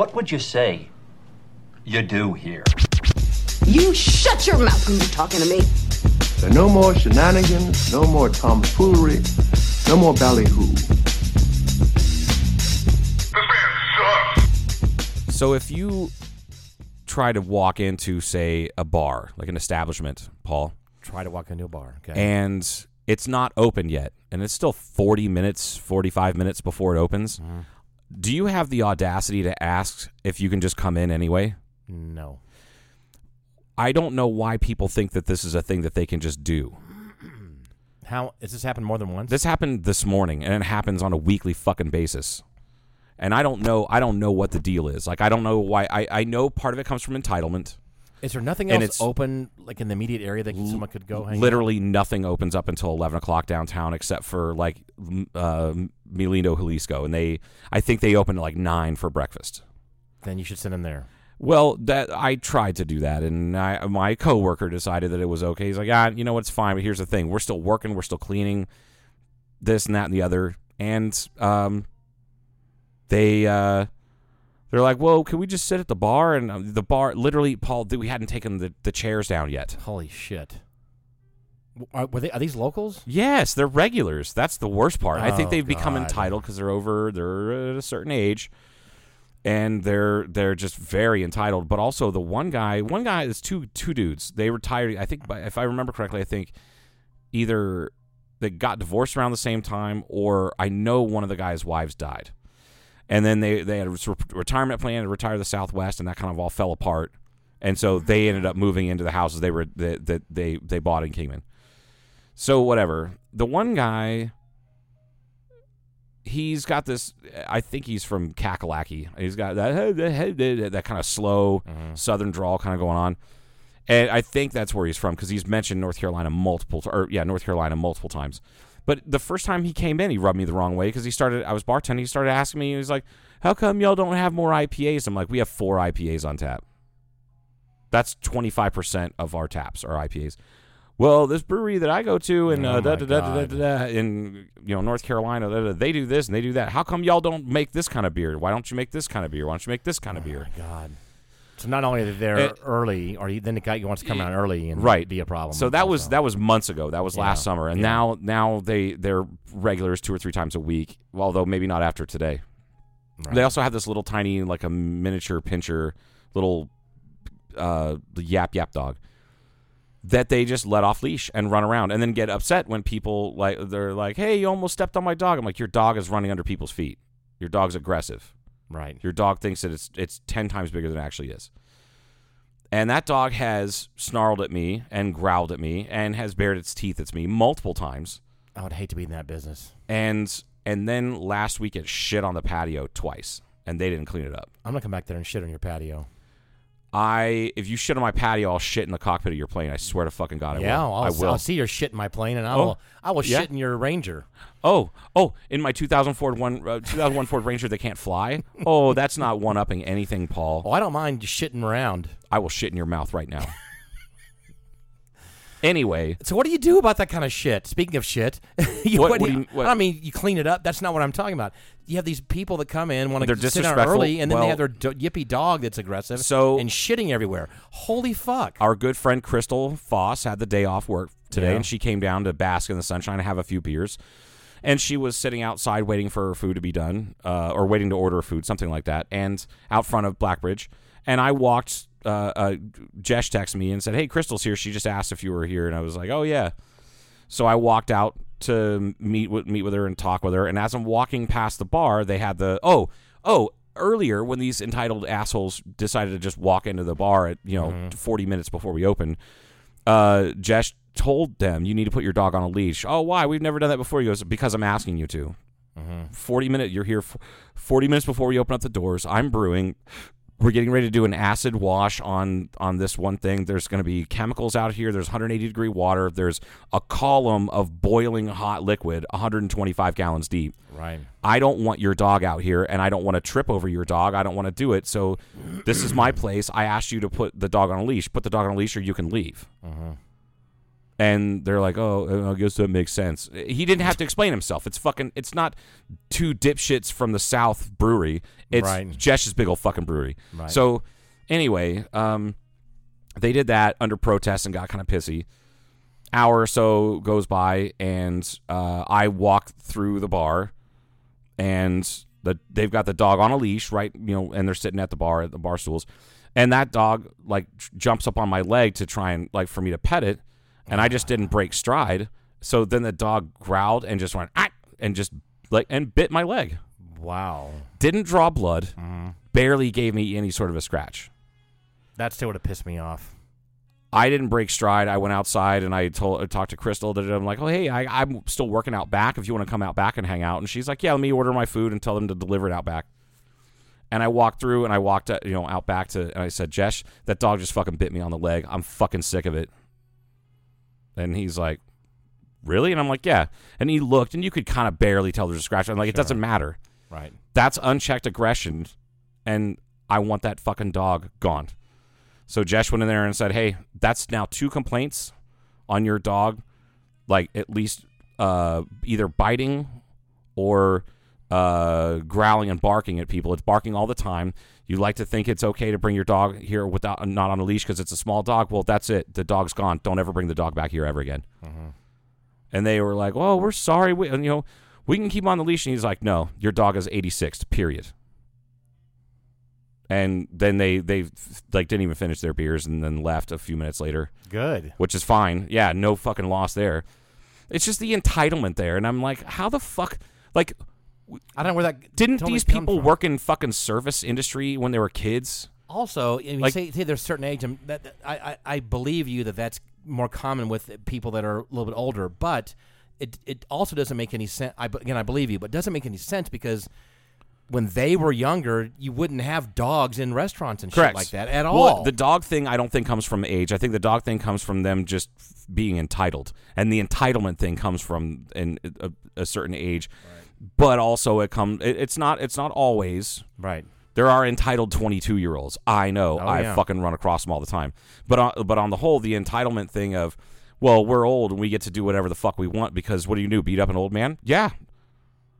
What would you say you do here? You shut your mouth when you're talking to me. There are no more shenanigans, no more tomfoolery, no more ballyhoo. So if you try to walk into, say, a bar, like an establishment, Paul, Try to walk into a bar. Okay. and it's not open yet, and it's still 40 minutes, 45 minutes before it opens, mm-hmm. Do you have the audacity to ask if you can just come in anyway? no. I don't know why people think that this is a thing that they can just do. How has this happened more than once? This happened this morning, and it happens on a weekly fucking basis. And I don't know. I don't know what the deal is. Like, I don't know why. I, I know part of it comes from entitlement. Is there nothing and else it's- open like in the immediate area that someone could go hang? out? Literally nothing opens up until eleven o'clock downtown, except for like uh, Milindo Jalisco, and they. I think they open at like nine for breakfast. Then you should send them there. Well, that I tried to do that, and I, my coworker decided that it was okay. He's like, ah, you know, it's fine. But here's the thing: we're still working, we're still cleaning, this and that and the other, and um, they uh, they're like, well, can we just sit at the bar? And um, the bar, literally, Paul, we hadn't taken the, the chairs down yet. Holy shit. Are, were they, are these locals? Yes, they're regulars. That's the worst part. I think Oh, they've become God. entitled because they're over. They're at a certain age, and they're they're just very entitled. But also the one guy, one guy is two two dudes. They retired. I think, by, if I remember correctly, I think either they got divorced around the same time, or I know one of the guy's wives died, and then they they had a retirement plan to retire the Southwest, and that kind of all fell apart. And so mm-hmm. they ended up moving into the houses they were that, that they they bought in Kingman. So whatever. The one guy, he's got this. I think he's from Kakalaki. He's got that that kind of slow mm-hmm. Southern drawl kind of going on, and I think that's where he's from because he's mentioned North Carolina multiple or yeah North Carolina multiple times. But the first time he came in, he rubbed me the wrong way because he started. I was bartending. He started asking me. He was like, "How come y'all don't have more IPAs?" I'm like, "We have four IPAs on tap. That's 25 percent of our taps are IPAs." well, this brewery that I go to in Oh uh, da, da, da, da, da, da, in you know North Carolina, da, da, they do this and they do that. How come y'all don't make this kind of beer? Why don't you make this kind of beer? Why don't you make this kind of beer? God. So not only are they there It- early, or then the guy wants to come around early and Right, be a problem. So that was that was months ago. That was last Yeah, summer, and yeah. now now they they're regulars two or three times a week. Although maybe not after today. Right. They also have this little tiny like a miniature pinscher little uh yap yap dog that they just let off leash and run around and then get upset when people like they're like, "Hey, you almost stepped on my dog." I'm like, "Your dog is running under people's feet. Your dog's aggressive. Right. Your dog thinks that it's it's 10 times bigger than it actually is." And that dog has snarled at me and growled at me and has bared its teeth at me multiple times. I would hate to be in that business. And and then last week it shit on the patio twice and they didn't clean it up. I'm gonna come back there and shit on your patio. I if you shit on my patio, I'll shit in the cockpit of your plane. I swear to fucking God, I yeah, will. I'll, I will. I'll see your shit in my plane, and I Oh, will. I will yeah? shit in your Ranger. Oh, oh, in my 2000 Ford one, uh, 2001 Ford Ranger that can't fly. Oh, that's not one upping anything, Paul. Oh, I don't mind shitting around. I will shit in your mouth right now. Anyway, So what do you do about that kind of shit? Speaking of shit, you, What- what do what do you- what- I mean, you clean it up. That's not what I'm talking about. You have these people that come in, want to sit down early, and then Well- they have their do- yippy dog that's aggressive So- and shitting everywhere. Holy fuck! our good friend Crystal Foss had the day off work today, Yeah. and she came down to bask in the sunshine and have a few beers. And she was sitting outside waiting for her food to be done, uh, or waiting to order food, something like that, and out front of Blackbridge. And I walked. Uh, uh, Jesh texted me and said, "Hey, Crystal's here. She just asked if you were here." And I was like, "Oh yeah." So I walked out to meet with meet with her and talk with her. And as I'm walking past the bar, they had the oh oh earlier when these entitled assholes decided to just walk into the bar at you know 40 minutes before we opened. Uh, Jesh told them you need to put your dog on a leash. Oh, why? We've never done that before. He goes because I'm asking you to. 40 minute you're here f- 40 minutes before we open up the doors i'm brewing we're getting ready to do an acid wash on on this one thing there's going to be chemicals out here there's 180 degree water there's a column of boiling hot liquid 125 gallons deep right. I don't want your dog out here and I don't want to trip over your dog. I don't want to do it. So this is my place. I asked you to put the dog on a leash. Put the dog on a leash or you can leave. Mm-hmm. And they're like, "Oh, I guess that makes sense." He didn't have to explain himself. It's fucking. It's not two dipshits from the South brewery. It's Right. Jesh's big old fucking brewery. Right. So, anyway, um, they did that under protest and got kind of pissy. Hour or so goes by, and uh, I walk through the bar, and the they've got the dog on a leash, right? You know, and they're sitting at the bar at the bar stools, and that dog like j- jumps up on my leg to try and like for me to pet it, and I just didn't break stride. So then the dog growled and just went ah, and just like and bit my leg. Wow. Didn't draw blood, Mm-hmm. barely gave me any sort of a scratch. That still would have pissed me off. I didn't break stride. I went outside and I told I talked to Crystal that I'm like, oh hey, I, I'm still working out back. If you want to come out back and hang out, and she's like, yeah, let me order my food and tell them to deliver it out back. And I walked through and I walked uh, you know out back to and I said, Jesh, that dog just fucking bit me on the leg. I'm fucking sick of it. And he's like, really? And I'm like, yeah. And he looked and you could kind of barely tell there's a scratch. I'm like, it doesn't matter. Right. That's unchecked aggression, and I want that fucking dog gone. So Jesh went in there and said, "Hey, that's now two complaints on your dog, like at least uh, either biting or uh, growling and barking at people. It's barking all the time. You like to think it's okay to bring your dog here without not on a leash because it's a small dog. Well, that's it. The dog's gone. Don't ever bring the dog back here ever again." And they were like, "Oh, we're sorry. We, you know, we can keep him on the leash." And he's like, "No, your dog is 86th. Period." And then they they like didn't even finish their beers and then left a few minutes later, Good. which is fine. Yeah, no fucking loss there. It's just the entitlement there, and I'm like, how the fuck? Like, I don't know where that didn't totally these people from. work in fucking service industry when they were kids? Also, you Like- say, say there's a certain age, um, that, that- I, I I believe you that that's more common with people that are a little bit older, but it it also doesn't make any sense. I, again, I believe you, but it doesn't make any sense because when they were younger, you wouldn't have dogs in restaurants and Correct. shit like that at Well, all. the dog thing, I don't think comes from age. I think the dog thing comes from them just being entitled, and the entitlement thing comes from in a, a certain age. But also, it comes. It, it's not. It's not always. right. There are entitled twenty-two year olds. I know. Oh, I yeah. fucking run across them all the time. But on, but on the whole, the entitlement thing of, well, we're old and we get to do whatever the fuck we want because what do you do? Beat up an old man? Yeah,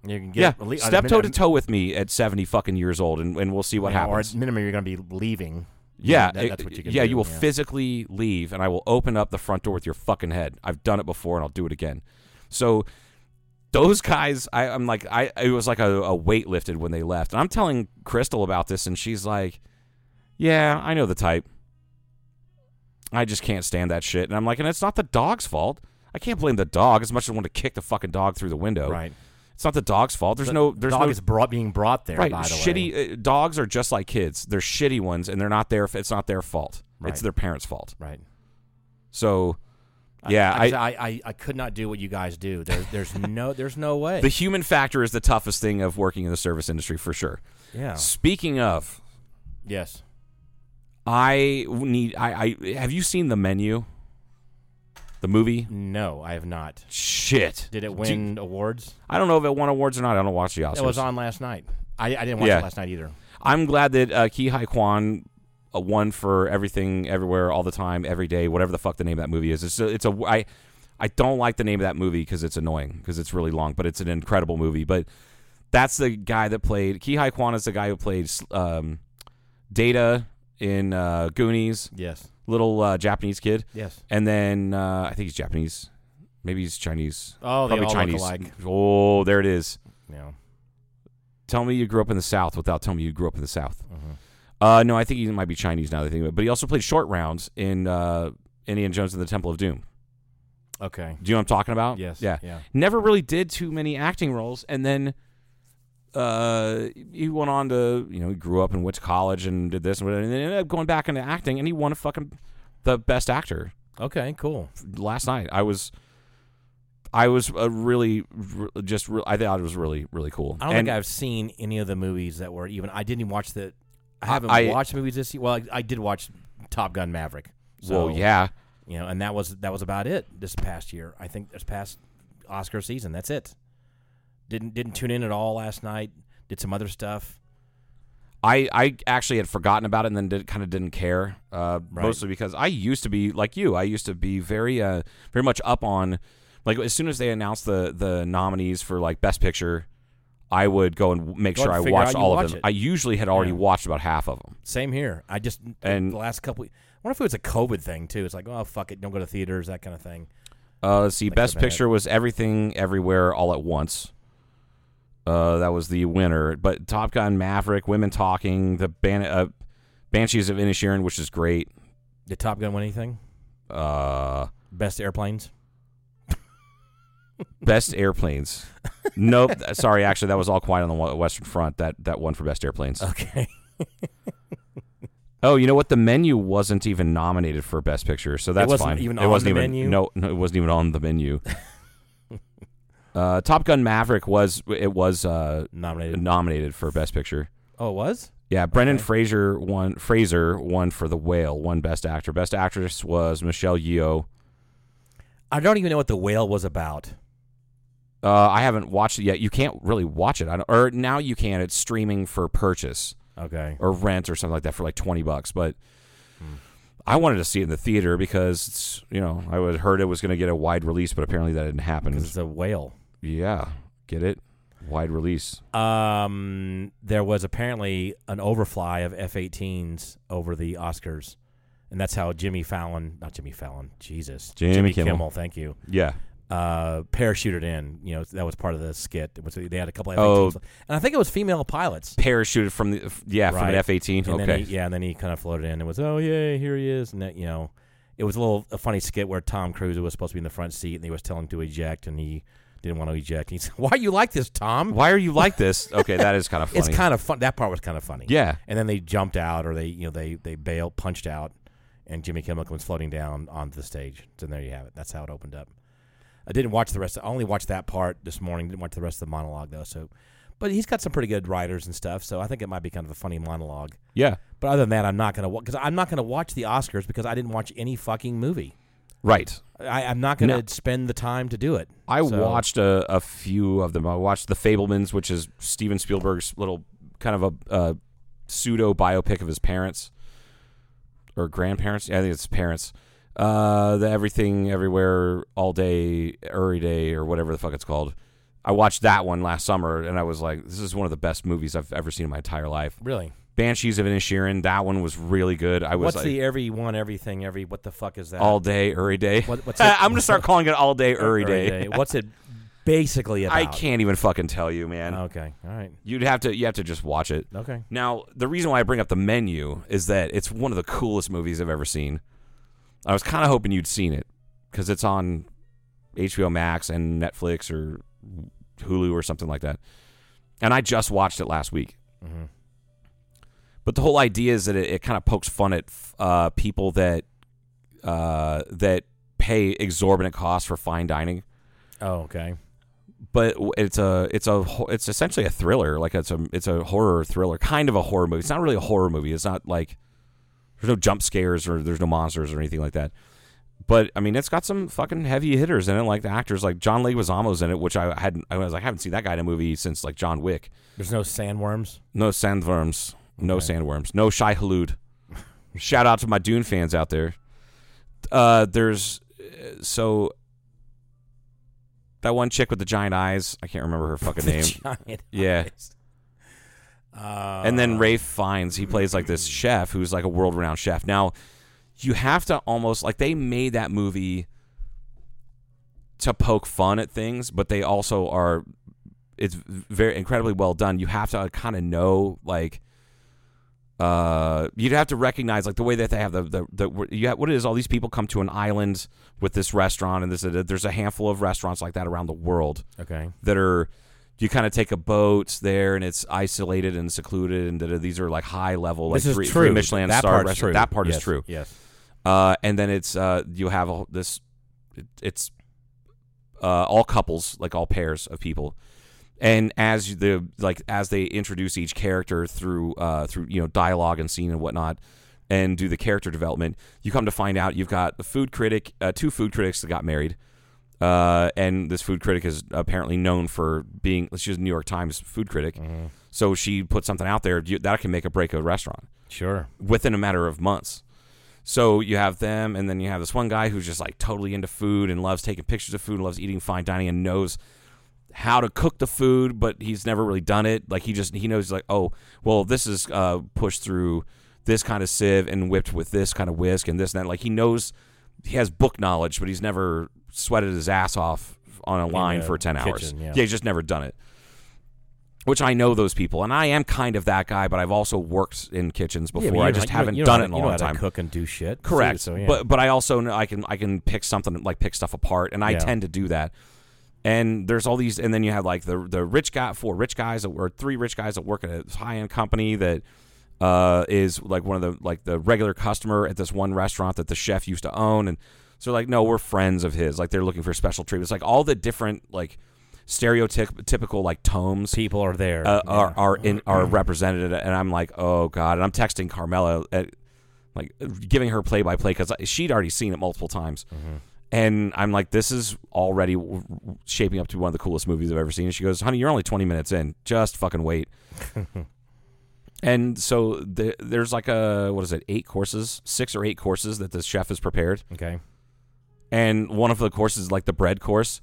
You can get at least- Step toe to toe with me at seventy fucking years old, and, and we'll see what yeah, happens. Or at minimum, you're going to be leaving. Yeah, That- that's what you can yeah, do, you will yeah. physically leave, and I will open up the front door with your fucking head. I've done it before, and I'll do it again. So those guys, I, I'm like, I it was like a, a weight lifted when they left, and I'm telling Crystal about this, and she's like, "Yeah, I know the type. I just can't stand that shit." And I'm like, "And it's not the dog's fault. I can't blame the dog as much as I want to kick the fucking dog through the window. Right. It's not the dog's fault. There's The no. There's dog no is brought, being brought there. right By the shitty way. uh, dogs are just like kids they're shitty ones and they're not their it's not their fault Right. it's their parents fault Right. so yeah I, I, I, I, could not do what you guys do. There, there's no, there's no way. the human factor is the toughest thing of working in the service industry for sure yeah. speaking of Yes. i need i, I have you seen the menu the movie No, I have not. shit Did it win awards? i don't know if it won awards or not i don't watch the oscars It was on last night. I, I didn't watch Yeah. it last night either. i'm glad that uh, Ke Huy Quan uh, won for everything everywhere all the time every day whatever the fuck the name of that movie is it's a, it's a i i don't like the name of that movie because it's annoying because it's really long but it's an incredible movie but that's the guy that played Ke Huy Quan is the guy who played um, data in uh, goonies Yes. little uh, japanese kid Yes. and then uh, i think he's japanese maybe he's chinese Oh, they probably all chinese look alike. oh there it is Yeah. tell me you grew up in the South without telling me you grew up in the South. Mm-hmm. Uh, no, I think he might be Chinese now that I think. But he also played short rounds in uh, Indiana Jones and the Temple of Doom. Okay. Do you know what I'm talking about? Yes. Yeah. Yeah. Never really did too many acting roles. And then uh, he went on to, you know, he grew up and went to college and did this and whatever, and then ended up going back into acting and he won a fucking the best actor Okay. Cool. last night. I was. I was uh, really, re- just. Re- I thought it was really, really cool. I don't and think I've seen any of the movies that were even. I didn't even watch the. I haven't I- watched movies this year. Well, I, I did watch Top Gun Maverick. So, well, yeah, You know, and that was that was about it this past year. I think this past Oscar season. That's it. Didn't didn't tune in at all last night. Did some other stuff. I, I actually had forgotten about it and then did, kind of didn't care, uh, mostly because I used to be like you. I used to be very uh, very much up on like as soon as they announced the the nominees for like Best Picture, I would go and make Go sure I watched all of them. it. I usually had already Yeah. watched about half of them. Same here. I just And- the last couple. I wonder if it was a COVID thing too. It's like, oh fuck it, don't go to theaters, that kind of thing. Uh, let's see, Best about it. Picture was Everything Everywhere All at Once. Uh, that was the winner. But Top Gun, Maverick, Women Talking, the Ban- uh, Banshees of Inisherin, which is great. Did Top Gun win anything? Uh, Best airplanes. Best airplanes. nope. Sorry, actually, that was all quiet on the Western Front. That that won for best airplanes. Okay. Oh, you know what? The menu wasn't even nominated for best picture, so that's wasn't fine. even it on wasn't the even menu? no, no, it wasn't even on the menu. uh, Top Gun Maverick was it was uh, Nominated. nominated for best picture. Oh, it was. Yeah, Brendan Okay. Fraser won. Fraser won for The Whale. Won Best Actor. Best Actress was Michelle Yeoh. I don't even know what the whale was about. Uh, I haven't watched it yet. You can't really watch it. I don't, or now you can. It's streaming for purchase Okay. or rent or something like that for like twenty bucks. But I wanted to see it in the theater because it's, you know I had heard it was going to get a wide release, but apparently that didn't happen. It's a whale. Yeah, get it? Wide release. Um, there was apparently an overfly of F-18s over the Oscars, and that's how Jimmy Fallon, not Jimmy Fallon, Jesus, Jimmy Kimmel. thank you, Yeah. Uh, parachuted in. You know, that was part of the skit. It was, they had a couple of Oh. F-18s, and I think it was female pilots. Parachuted from the yeah from an F eighteen. Okay. then he, yeah, and then he kind of floated in and was, oh yeah, here he is, and that you know, it was a little a funny skit where Tom Cruise was supposed to be in the front seat and he was telling him to eject, and he didn't want to eject. He said, "Why are you like this, Tom?" Why are you like this? Okay, that is kind of funny. It's kind of fun. That part was kind of funny. Yeah. And then they jumped out, or they, you know, they they bailed, punched out, and Jimmy Kimmel was floating down onto the stage. So there you have it. That's how it opened up. I didn't watch the rest. I only watched that part this morning. Didn't watch the rest of the monologue though. So, but he's got some pretty good writers and stuff. So I think it might be kind of a funny monologue. yeah. But other than that, I'm not gonna because I'm not gonna watch the Oscars because I didn't watch any fucking movie. Right. I, I'm not gonna No. spend the time to do it. I So- watched a, a few of them. I watched The Fabelmans, which is Steven Spielberg's little kind of a uh, pseudo biopic of his parents or grandparents. Yeah, I think it's parents. Uh, the Everything, Everywhere, All Day, Every Day, or whatever the fuck it's called. I watched that one last summer, and I was like, "This is one of the best movies I've ever seen in my entire life." Really. Banshees of Inisherin, that one was really good. I was What's like, the every one, everything, every what the fuck is that? all day, every day. What- what's it- I'm gonna start calling it all day, every day. Day. What's it basically about? I can't even fucking tell you, man. Okay. All right. You'd have to you have to just watch it. Okay. Now, the reason why I bring up the menu is that it's one of the coolest movies I've ever seen. I was kind of hoping you'd seen it because it's on HBO Max and Netflix or Hulu or something like that. And I just watched it last week. Mm-hmm. But the whole idea is that it, it kind of pokes fun at uh, people that uh, that pay exorbitant costs for fine dining Oh, okay. but it's a it's a it's essentially a thriller like it's a it's a horror thriller kind of a horror movie it's not really a horror movie it's not like there's no jump scares or there's no monsters or anything like that but I mean it's got some fucking heavy hitters in it like the actors like John Leguizamo's in it which I hadn't I was like I haven't seen that guy in a movie since like John Wick There's no sandworms. no sandworms no Okay. sandworms no Shai-Hulud shout out to my Dune fans out there uh there's uh, so that one chick with the giant eyes I can't remember her fucking name Yeah. eyes. Uh, And then Ralph Fiennes he plays like this chef who's like a world renowned chef. Now, you have to almost like they made that movie to poke fun at things, but they also are it's very incredibly well done. You have to kind of know like uh you'd have to recognize like the way that they have the the, the you have, what it is all these people come to an island with this restaurant and this there's a handful of restaurants like that around the world Okay. that are you kind of take a boat there and it's isolated and secluded and that these are like high level like this is three, three Michelin that star restaurant. That part Yes, is true. Yes. Uh, and then it's uh, you have a, this it, it's uh, all couples like all pairs of people and as the like as they introduce each character through uh, through you know dialogue and scene and whatnot and do the character development you come to find out you've got the food critic uh, two food critics that got married Uh, and this food critic is apparently known for being. She's a New York Times food critic, Mm-hmm. so she put something out there that can make a break a restaurant Sure. within a matter of months. So you have them, and then you have this one guy who's just like totally into food and loves taking pictures of food, and loves eating fine dining, and knows how to cook the food, but he's never really done it. Like he just he knows like, oh, well, this is uh, pushed through this kind of sieve and whipped with this kind of whisk and this and that. Like he knows he has book knowledge, but he's never sweated his ass off on a line a for ten hours. kitchen, yeah. he's just never done it which I know those people, and I am kind of that guy. But I've also worked in kitchens before. Yeah, I just know- haven't you know done it in a long time. Cook and do shit. Correct. So, yeah. But but I also know I can I can pick something like pick stuff apart, and I Yeah. tend to do that. And there's all these, and then you have like the the rich guy, four rich guys that, or three rich guys that work at a high end company that uh, is like one of the like the regular customer at this one restaurant that the chef used to own, and so like no, we're friends of his. Like they're looking for special treatments, like all the different like stereotypical like tomes people are there. uh, Yeah. are are in are represented, and I'm like, oh god, and I'm texting Carmela, at, like giving her play by play because she'd already seen it multiple times, Mm-hmm. and I'm like, this is already shaping up to be one of the coolest movies I've ever seen. And she goes, honey, you're only 20 minutes in, just fucking wait. and so the, there's like a what is it, eight courses, six or eight courses that the chef has prepared Okay. And one of the courses like the bread course.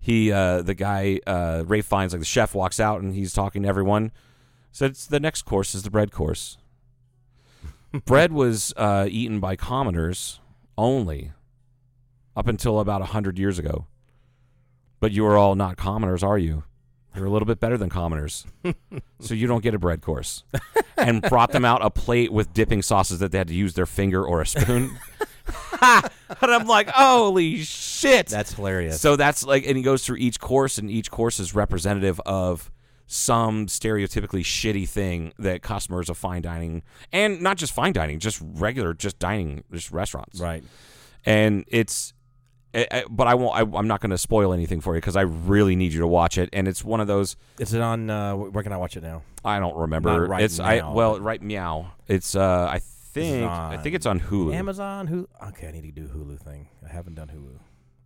He, uh, the guy, uh, Ralph Fiennes like the chef walks out and he's talking to everyone. Says the next course is the bread course. bread was uh, eaten by commoners only up until about a hundred years ago. But you are all not commoners, are you? You're a little bit better than commoners, so you don't get a bread course. and brought them out a plate with dipping sauces that they had to use their finger or a spoon. and I'm like, holy shit! That's hilarious. So that's like, and he goes through each course, and each course is representative of some stereotypically shitty thing that customers of fine dining, and not just fine dining, just regular, just dining, just restaurants, right. and it's. I- I- but I won't. I, I'm not going to spoil anything for you because I really need you to watch it. And it's one of those Is it on? Uh, where can I watch it now? I don't remember. Right it's I well, right meow. It's uh, I think I think it's on Hulu. Amazon. Hulu. Okay, I need to do a Hulu thing. I haven't done Hulu.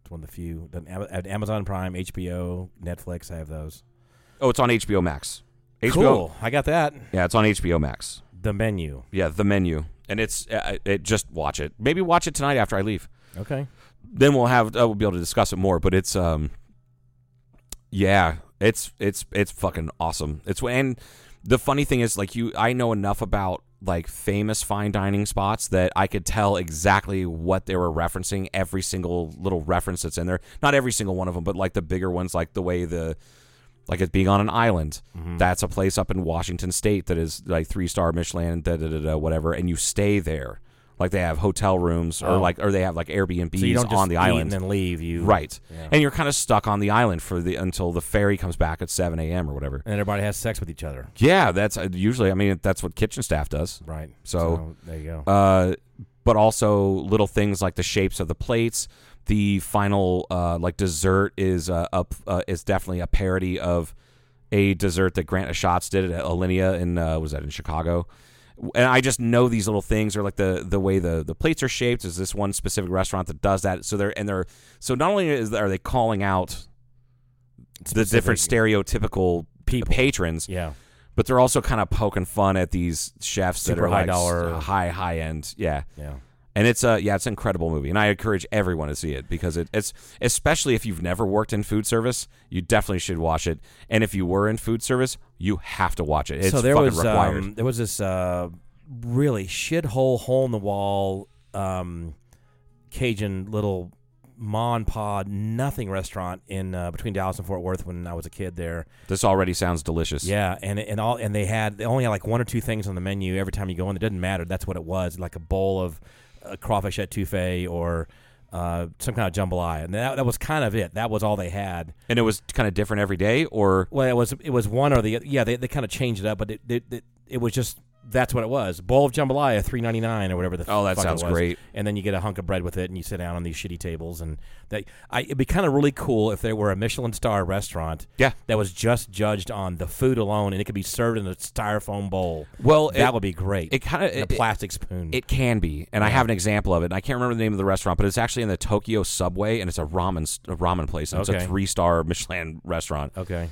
It's one of the few. Done Am- I have Amazon Prime, HBO, Netflix. I have those. Oh, it's on HBO Max. HBO. Cool. I got that. Yeah, it's on HBO Max. The menu. Yeah, the menu, and it's uh, it. Just watch it. Maybe watch it tonight after I leave. Okay. Then we'll have uh, we'll be able to discuss it more. But it's um, yeah, it's it's it's fucking awesome. It's and the funny thing is like you, I know enough about like famous fine dining spots that I could tell exactly what they were referencing. Every single little reference that's in there. Not every single one of them, but like the bigger ones, like the way the like it being on an island. Mm-hmm. That's a place up in Washington State that is like three star Michelin, da da da da, whatever, and you stay there. Like they have hotel rooms, or Oh. like, or they have like Airbnbs So you don't just on the eat island, and then leave. You right? Yeah. And you're kind of stuck on the island for the until the ferry comes back at seven a.m. or whatever. And everybody has sex with each other. Yeah, that's uh, usually. I mean, that's what kitchen staff does. Right. So- there you go. Uh, but also little things like the shapes of the plates. The final uh, like dessert is uh, up uh, is definitely a parody of a dessert that Grant Achatz did at Alinea in uh, was that in Chicago. And I just know these little things are like the the way the the plates are shaped. Is this one specific restaurant that does that? So they're and they're so not only is are they calling out the different stereotypical People. patrons, yeah. but they're also kind of poking fun at these chefs that are high like dollar. high high end. Yeah, Yeah. And it's a yeah, it's an incredible movie, and I encourage everyone to see it because it, it's especially if you've never worked in food service, you definitely should watch it. And if you were in food service, you have to watch it. It's so there was required. um, there was this uh, really shithole hole in the wall um, Cajun little mon pod nothing restaurant in uh, between Dallas and Fort Worth when I was a kid there. this already sounds delicious. Yeah, and and all and they had they only had like one or two things on the menu every time you go in. It didn't matter. That's what it was, like a bowl of uh, crawfish etouffee or uh, some kind of jambalaya, and that, that was kind of it. That was all they had. and it was kind of different every day, or Well, it was it was one or the yeah they, they kind of changed it up, but it it, it, it was just That's what it was. Bowl of jambalaya, three ninety nine or whatever the. Oh, that fuck it sounds was. great. And then you get a hunk of bread with it, and you sit down on these shitty tables, and that. I, it'd be kind of really cool if there were a Michelin star restaurant. Yeah. That was just judged on the food alone, and it could be served in a styrofoam bowl. Well, that it- would be great. it kinda- a plastic spoon. It can be, and I have an example of it. And I can't remember the name of the restaurant, but it's actually in the Tokyo subway, and it's a ramen a ramen place. And It's a three star Michelin restaurant. okay.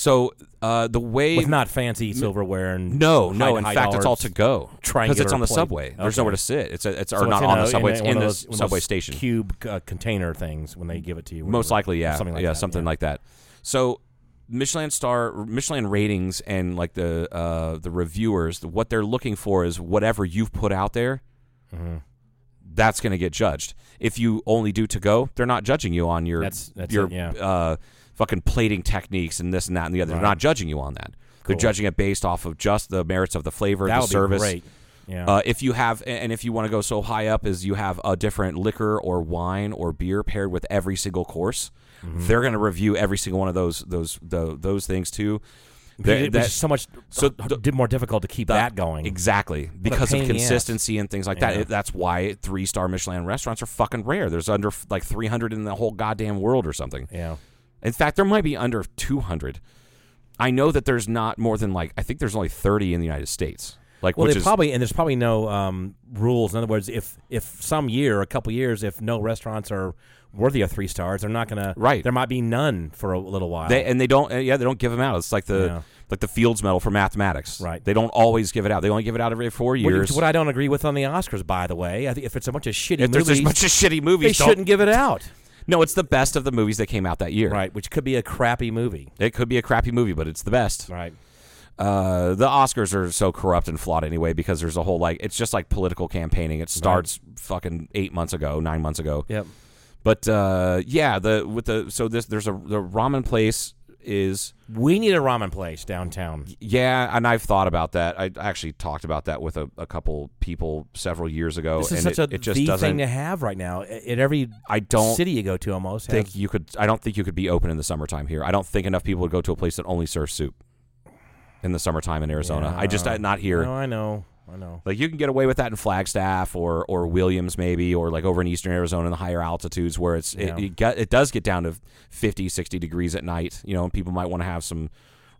So uh, the way With not fancy silverware and no no high- in high fact it's all to go because it's on the plate. subway. There's Okay. nowhere to sit. It's a, it's So or not in on a- the subway. in, it's in of the those- one of subway those station. cube uh, container things when they give it to you. Most whatever. likely, yeah, something like yeah, that, something yeah. like that. So Michelin star Michelin ratings and like the uh, the reviewers, what they're looking for is whatever you've put out there. Mm-hmm. That's going to get judged. If you only do to go, they're not judging you on your That's- that's your it, yeah. uh, fucking plating techniques and this and that and the other. Right. They're not judging you on that. They're judging it based off of just the merits of the flavor, That the would service. be great. Yeah. Uh, if you have, and if you want to go so high up as you have a different liquor or wine or beer paired with every single course, Mm-hmm. they're going to review every single one of those those the, those things too. That- just so much so the- more difficult to keep that going. exactly because of the consistency and things like that. It- that's why three star Michelin restaurants are fucking rare. There's under like 300 in the whole goddamn world or something. Yeah. In fact, there might be under 200. I know that there's not more than like I think there's only 30 in the United States. Like Well, which they is probably and there's probably no um, rules. In other words, if if some year, a couple years, if no restaurants are worthy of three stars, they're not gonna. Right. There might be none for a little while. They and they don't. Yeah, they don't give them out. It's like the Yeah. like the Fields Medal for mathematics. Right. They don't always give it out. They only give it out every four years. What, I don't agree with on the Oscars, by the way, I think if it's a bunch of shitty if there's movies, a bunch of shitty they movies, don't- shouldn't give it out. No, it's the best of the movies that came out that year. Right, which could be a crappy movie. It could be a crappy movie, but it's the best. Right. Uh, the Oscars are so corrupt and flawed anyway because there's a whole like it's just like political campaigning. It starts fucking eight months ago, nine months ago. Yep. But uh, yeah, the with the so this there's a the ramen place is We need a ramen place downtown. Yeah, and I've thought about that. I actually talked about that with a, a couple people several years ago, This is and such it, a it just the thing to have right now. At every I don't city you go to, almost think has- you could. I don't think you could be open in the summertime here. I don't think enough people would go to a place that only serves soup in the summertime in Arizona. I just Yeah. I, not here. No, I know. I know. Like you can get away with that in Flagstaff or or Williams maybe or like over in eastern Arizona in the higher altitudes where it's Yeah. it, it, get, it does get down to 50 60 degrees at night, you know, and people might want to have some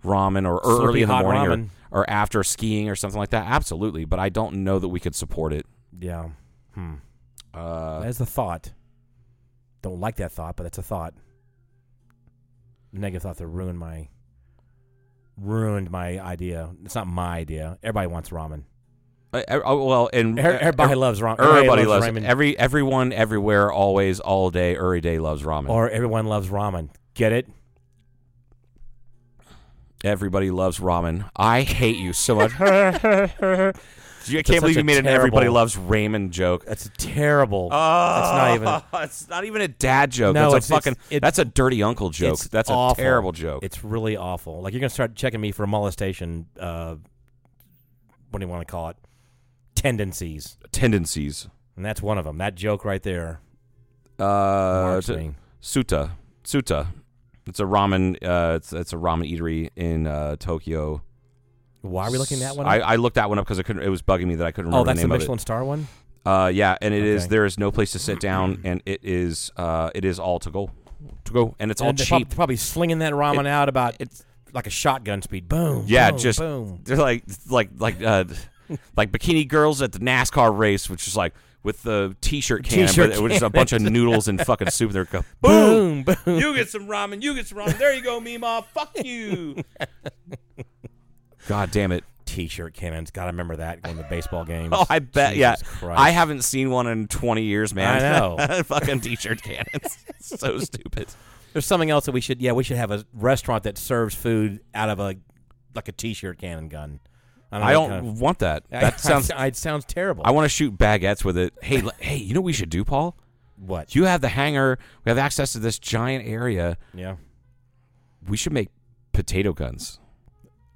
ramen or, or early in the morning or, or after skiing or something like that. Absolutely, but I don't know that we could support it. Yeah. Hmm. Uh, That's the thought. Don't like that thought, but that's a thought. Negative thought that ruined my ruined my idea. It's not my idea. Everybody wants ramen. I- oh, well, and Er- Everybody loves ramen. everybody loves, ramen. every everyone everywhere always all day every day loves ramen. or everyone loves ramen. Get it? Everybody loves ramen. I hate you so much. I can't believe you made an everybody loves ramen joke. That's a terrible. that's not even- It's not even a dad joke. No, that's it's- a fucking. it's- it- that's a dirty uncle joke. It's That's a terrible joke. It's really awful. Like you're gonna start checking me for molestation. Uh, what do you want to call it? Tendencies, tendencies. and that's one of them. That joke right there. Uh, marks t-. Tsuta, Tsuta. It's a ramen. Uh, it's it's a ramen eatery in uh, Tokyo. Why are we looking at that one? Up? I, I looked that one up because I couldn't. It was bugging me that I couldn't remember. oh, remember that's the the name Michelin star one. it. Uh, yeah, and it is. Okay. There is no place to sit down, and it is. Uh, it is all to go, to go, and it's all And they're prob- cheap. Probably slinging that ramen It- out about it's- like a shotgun speed. Boom. Yeah, boom, just boom. they're like like like uh like bikini girls at the NASCAR race, which is like with the t-shirt can, T-shirt but it was just a bunch of noodles and fucking soup. They're go Boom, boom. You get some ramen. You get some ramen. There you go, Mima. Fuck you. God damn it. T-shirt cannons. Gotta remember that going to baseball games. Oh, I bet. yeah, Jesus Christ. I haven't seen one in twenty years, man. I know. fucking t-shirt cannons. so stupid. There's something else that we should. Yeah, we should have a restaurant that serves food out of a like a T-shirt cannon gun. I know, don't kind of- want that. That sounds. It sounds terrible. I want to shoot baguettes with it. Hey, hey, you know what we should do, Paul? what? You have the hangar. We have access to this giant area. yeah. We should make potato guns.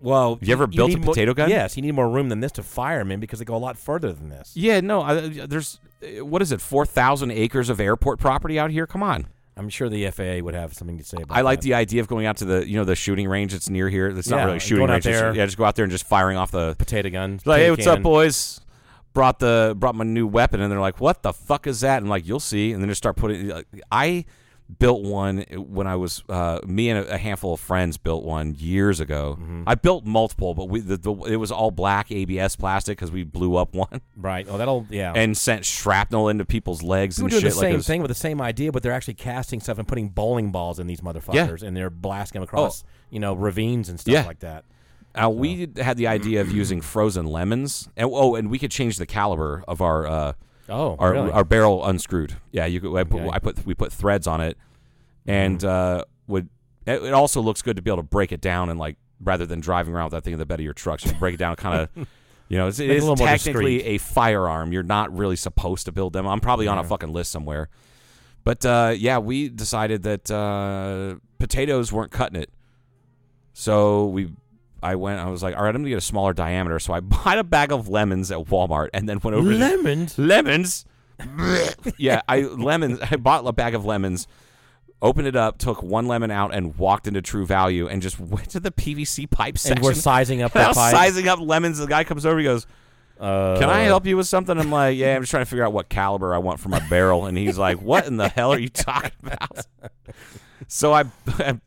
Well, You ever built a more- potato gun? Yes, you need more room than this to fire them in because they go a lot further than this. Yeah, no. I, there's uh, what is it? Four thousand acres of airport property out here. Come on. I'm sure the FAA would have something to say about. I like that. the idea of going out to the you know the shooting range that's near here. It's not Yeah, really a shooting going out range. it's- there. yeah, just go out there and just firing off the potato gun. like, hey, what's up, can. boys? Brought the brought my new weapon, and they're like, "What the fuck is that?" And like, you'll see, and then just start putting. like, I built one when I was uh, me and a, handful of friends built one years ago. Mm-hmm. I built multiple, but we the, the, it was all black ABS plastic because we blew up one Right. Oh, that'll yeah. and sent shrapnel into people's legs People and shit. the like same was- thing with the same idea, but they're actually casting stuff and putting bowling balls in these motherfuckers, and they're blasting them across, you know, ravines and stuff Yeah. like that. Uh, we had the idea of using frozen lemons, and oh, and we could change the caliber of our uh, Oh, our, really? our barrel unscrewed. Yeah, you could. I put, Okay. I put we put threads on it, and Mm-hmm. uh, would it, it also looks good to be able to break it down and like rather than driving around with that thing in the bed of your truck, so you break it down kind of. You know, it's, it Make a little more technically discreet. a firearm. You're not really supposed to build them. I'm probably on a fucking list somewhere. But uh, yeah, we decided that uh, potatoes weren't cutting it. So we, I went. I was like, all right, I'm gonna get a smaller diameter. So I bought a bag of lemons at Walmart and then went over to- lemons. lemons. yeah, I lemons. I bought a bag of lemons, opened it up, took one lemon out, and walked into True Value and just went to the PVC pipe section. And we're sizing up the pipe. sizing up lemons. The guy comes over. He goes, Uh, "Can I help you with something?" I'm like, "Yeah, I'm just trying to figure out what caliber I want for my barrel." And he's like, "What in the hell are you talking about?" so I, I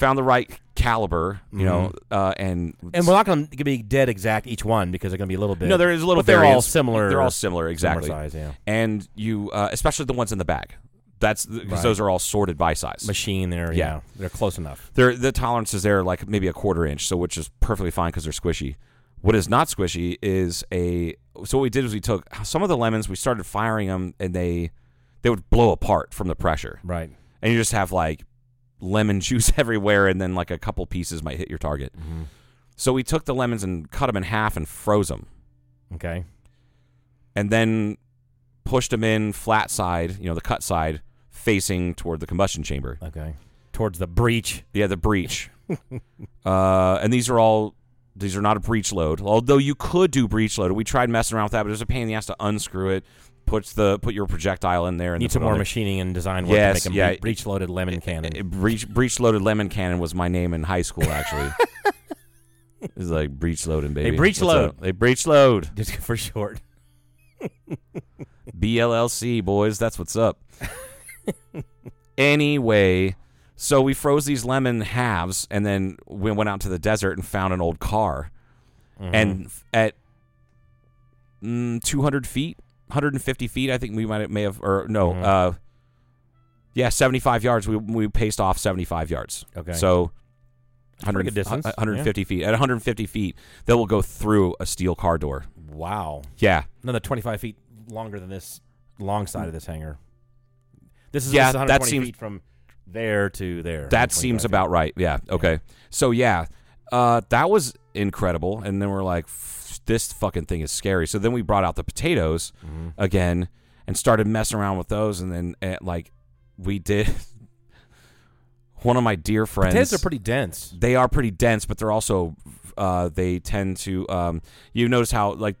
found the right caliber, you know, uh, and Mm-hmm. And we're not going to be dead exact each one because they're going to be a little bit. no, there is a little. But they're all variance. similar. They're all similar, exactly. size, yeah. And you, uh, especially the ones in the bag. That's because Right. those are all sorted by size. Machine there, Yeah. yeah. They're close enough. They're, the tolerances there like maybe a quarter inch, so which is perfectly fine because they're squishy. What is not squishy is a. So what we did is we took some of the lemons, we started firing them, and they they would blow apart from the pressure, Right. and you just have like lemon juice everywhere, and then like a couple pieces might hit your target. Mm-hmm. So we took the lemons and cut them in half and froze them. Okay. and then pushed them in flat side, you know, the cut side, facing toward the combustion chamber. Okay. Towards the breech. Yeah, the breech. uh, and these are all these are not a breech load. Although you could do breech load. We tried messing around with that, but there's a pain in the ass to unscrew it. Puts the put your projectile in there and Need some put it more machining and design work Yes, to make yeah. a breech loaded lemon cannon. Uh, Breech breech loaded lemon cannon was my name in high school actually. it's like breech loading, baby. breech What's load. up? They breech load. Just for short. BLLC, boys. That's what's up. anyway, so we froze these lemon halves and then we went out to the desert and found an old car. And at mm, 200 feet, 150 feet, I think we might may have, or no, Mhm. uh, yeah, 75 yards. We, we paced off 75 yards. Okay. So. 100 good distance, uh, 150 feet. At 150 feet, they will go through a steel car door. Wow. Yeah. Another 25 feet longer than this long side of this hangar. This is, Yeah, this is that seems- feet from there to there. That 125 seems feet. about right. Yeah. Okay. So yeah, uh, that was incredible. And then we're like, "F- this fucking thing is scary. So then we brought out the potatoes Mm-hmm. again and started messing around with those. And then uh, like we did. One of my dear friends. Potatoes are pretty dense. They are pretty dense, but they're also uh, they tend to. Um, you notice how like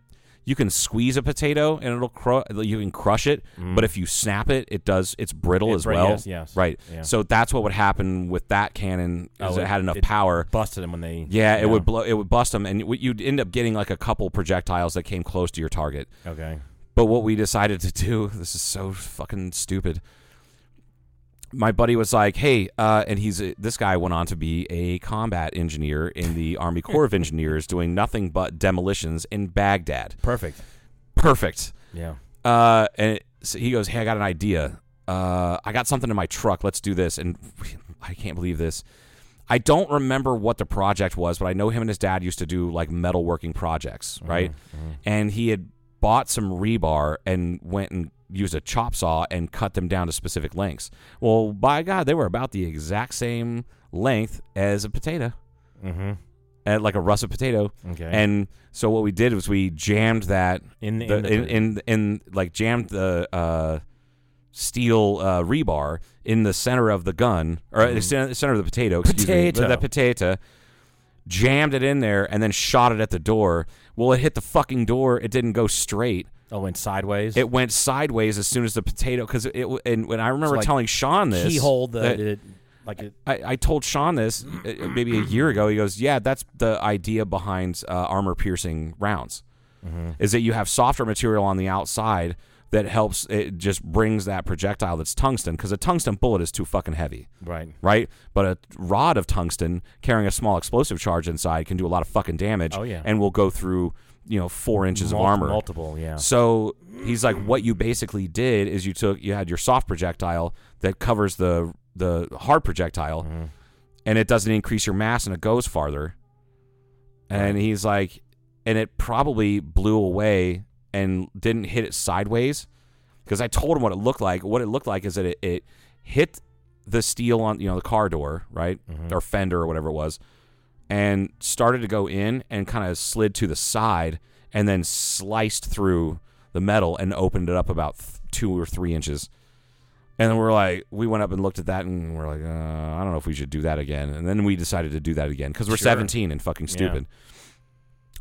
you can squeeze a potato and it'll cru- you can crush it, but if you snap it, it does it's brittle Mm. It as well. yes, yes. Right. Yeah. So that's what would happen with that cannon is Oh, it had enough it power. Busted them when they. Yeah, it would blow. It would bust them, and you'd end up getting like a couple projectiles that came close to your target. Okay. But what we decided to do, this is so fucking stupid. My buddy was like, "Hey," uh, and he's this guy went on to be a combat engineer in the Army Corps of Engineers, doing nothing but demolitions in Baghdad. Perfect. Perfect. Yeah. Uh, and it, so he goes, "Hey, I got an idea. Uh, I got something in my truck. Let's do this." And I can't believe this. I don't remember what the project was, but I know him and his dad used to do like metalworking projects, right? And he had bought some rebar and went and used a chop saw and cut them down to specific lengths. Well, by God, they were about the exact same length as a potato, Mm-hmm. and like a russet potato. Okay. And so what we did was we jammed that In the- the, in the- in, in in like jammed the uh, steel uh, rebar in the center of the gun or the center of the potato. Excuse me, Potato. the potato. Jammed it in there and then shot it at the door. Well, it hit the fucking door. It didn't go straight. Oh, went sideways. It went sideways as soon as the potato because it, and when I remember like telling Sean this keyhole the, that- it, like it, I, I told Sean this uh, maybe a year ago. He goes, "Yeah, that's the idea behind uh, armor piercing rounds, is that you have softer material on the outside that helps. It just brings that projectile that's tungsten because a tungsten bullet is too fucking heavy, right. right? But a rod of tungsten carrying a small explosive charge inside can do a lot of fucking damage. Oh, yeah. and will go through you know four inches Mul- of armor, multiple, yeah. so he's like, what you basically did is you took you had your soft projectile that covers the the hard projectile, Mm-hmm. and it doesn't increase your mass and it goes farther. And he's like, and it probably blew away and didn't hit it sideways because I told him what it looked like. What it looked like is that it, it hit the steel on you know the car door right Mm-hmm. or fender or whatever it was and started to go in and kind of slid to the side and then sliced through the metal and opened it up about th- two or three inches. And then we're like, we went up and looked at that and we're like, uh, I don't know if we should do that again. And then we decided to do that again because we're Sure. 17 and fucking stupid.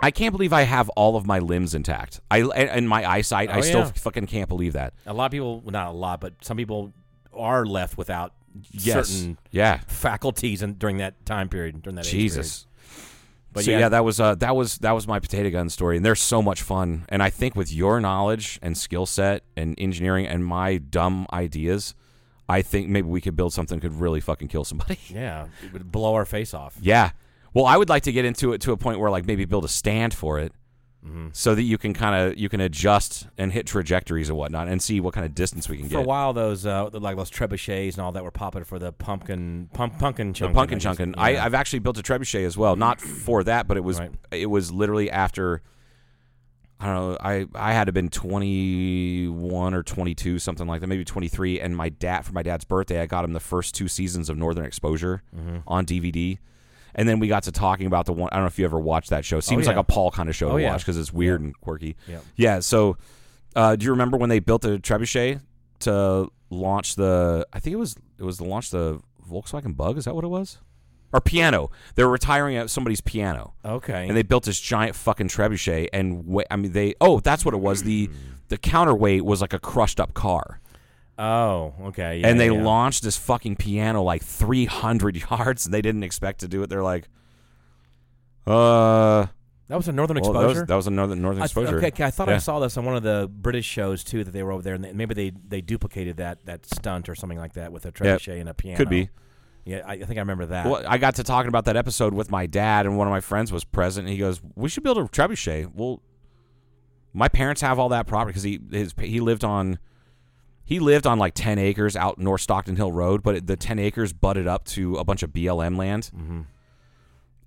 I can't believe I have all of my limbs intact. I and, my eyesight. I Oh, still yeah. fucking can't believe that. A lot of people, well, not a lot, but some people are left without Yes. certain Yeah. faculties and during that time period, during that. Jesus. But so yeah, yeah, that was uh, that was that was my potato gun story, and they're so much fun. And I think with your knowledge and skill set and engineering and my dumb ideas, I think maybe we could build something that could really fucking kill somebody. yeah, it would blow our face off. yeah. Well, I would like to get into it to a point where like maybe build a stand for it, Mm-hmm. so that you can kind of you can adjust and hit trajectories and whatnot, and see what kind of distance we can For get. For a while, those uh, like those trebuchets and all that were popular for the pumpkin, pump, pumpkin The pumpkin chunkin. Yeah. I, I've actually built a trebuchet as well, not for that, but it was Right. it was literally after. I don't know. I I had to been twenty one or twenty two, something like that, maybe twenty three. And my dad, for my dad's birthday, I got him the first two seasons of Northern Exposure Mm-hmm. on DVD. And then we got to talking about the one. I don't know if you ever watched that show. It seems Oh, yeah. like a Paul kind of show Oh, to yeah. watch because it's weird and quirky. Yeah. So, uh, do you remember when they built a trebuchet to launch the? I think it was it was to launch the Volkswagen Bug. Is that what it was? Or piano? They were retiring at somebody's piano, Okay. and they built this giant fucking trebuchet. And wa- I mean, they oh, that's what it was. The the counterweight was like a crushed up car, oh, okay. Yeah, and they yeah. launched this fucking piano like three hundred yards, and they didn't expect to do it. They're like, uh, That was a Northern well, Exposure. that was, that was another Northern I- Exposure. okay, okay, I thought I saw this on one of the British shows too that they were over there, and they, maybe they they duplicated that that stunt or something like that with a Yeah, trebuchet and a piano. Could be. Yeah, I, I think I remember that. Well, I got to talking about that episode with my dad, and one of my friends was present. And he goes, "We should build a trebuchet." Well, my parents have all that property because he his he lived on he lived on like ten acres out North Stockton Hill Road, but the ten acres butted up to a bunch of BLM land, Mm-hmm.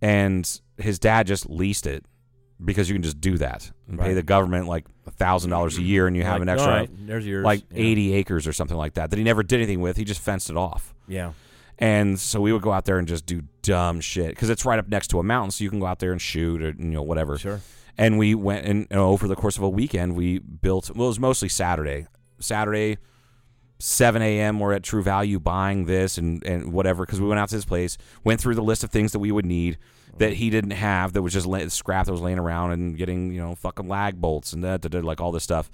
and his dad just leased it because you can just do that and pay the government like a thousand dollars a year, and you have Like, an extra right, there's yours. like yeah. eighty acres or something like that that he never did anything with. He just fenced it off. Yeah. And so we would go out there and just do dumb shit because it's right up next to a mountain, so you can go out there and shoot or you know whatever. Sure. And we went and you know, over the course of a weekend, we built. Well, it was mostly Saturday. Saturday, seven a.m. We're at True Value buying this and and whatever because we went out to his place, went through the list of things that we would need that he didn't have that was just la- scrap that was laying around and getting you know fucking lag bolts and that, like all this stuff.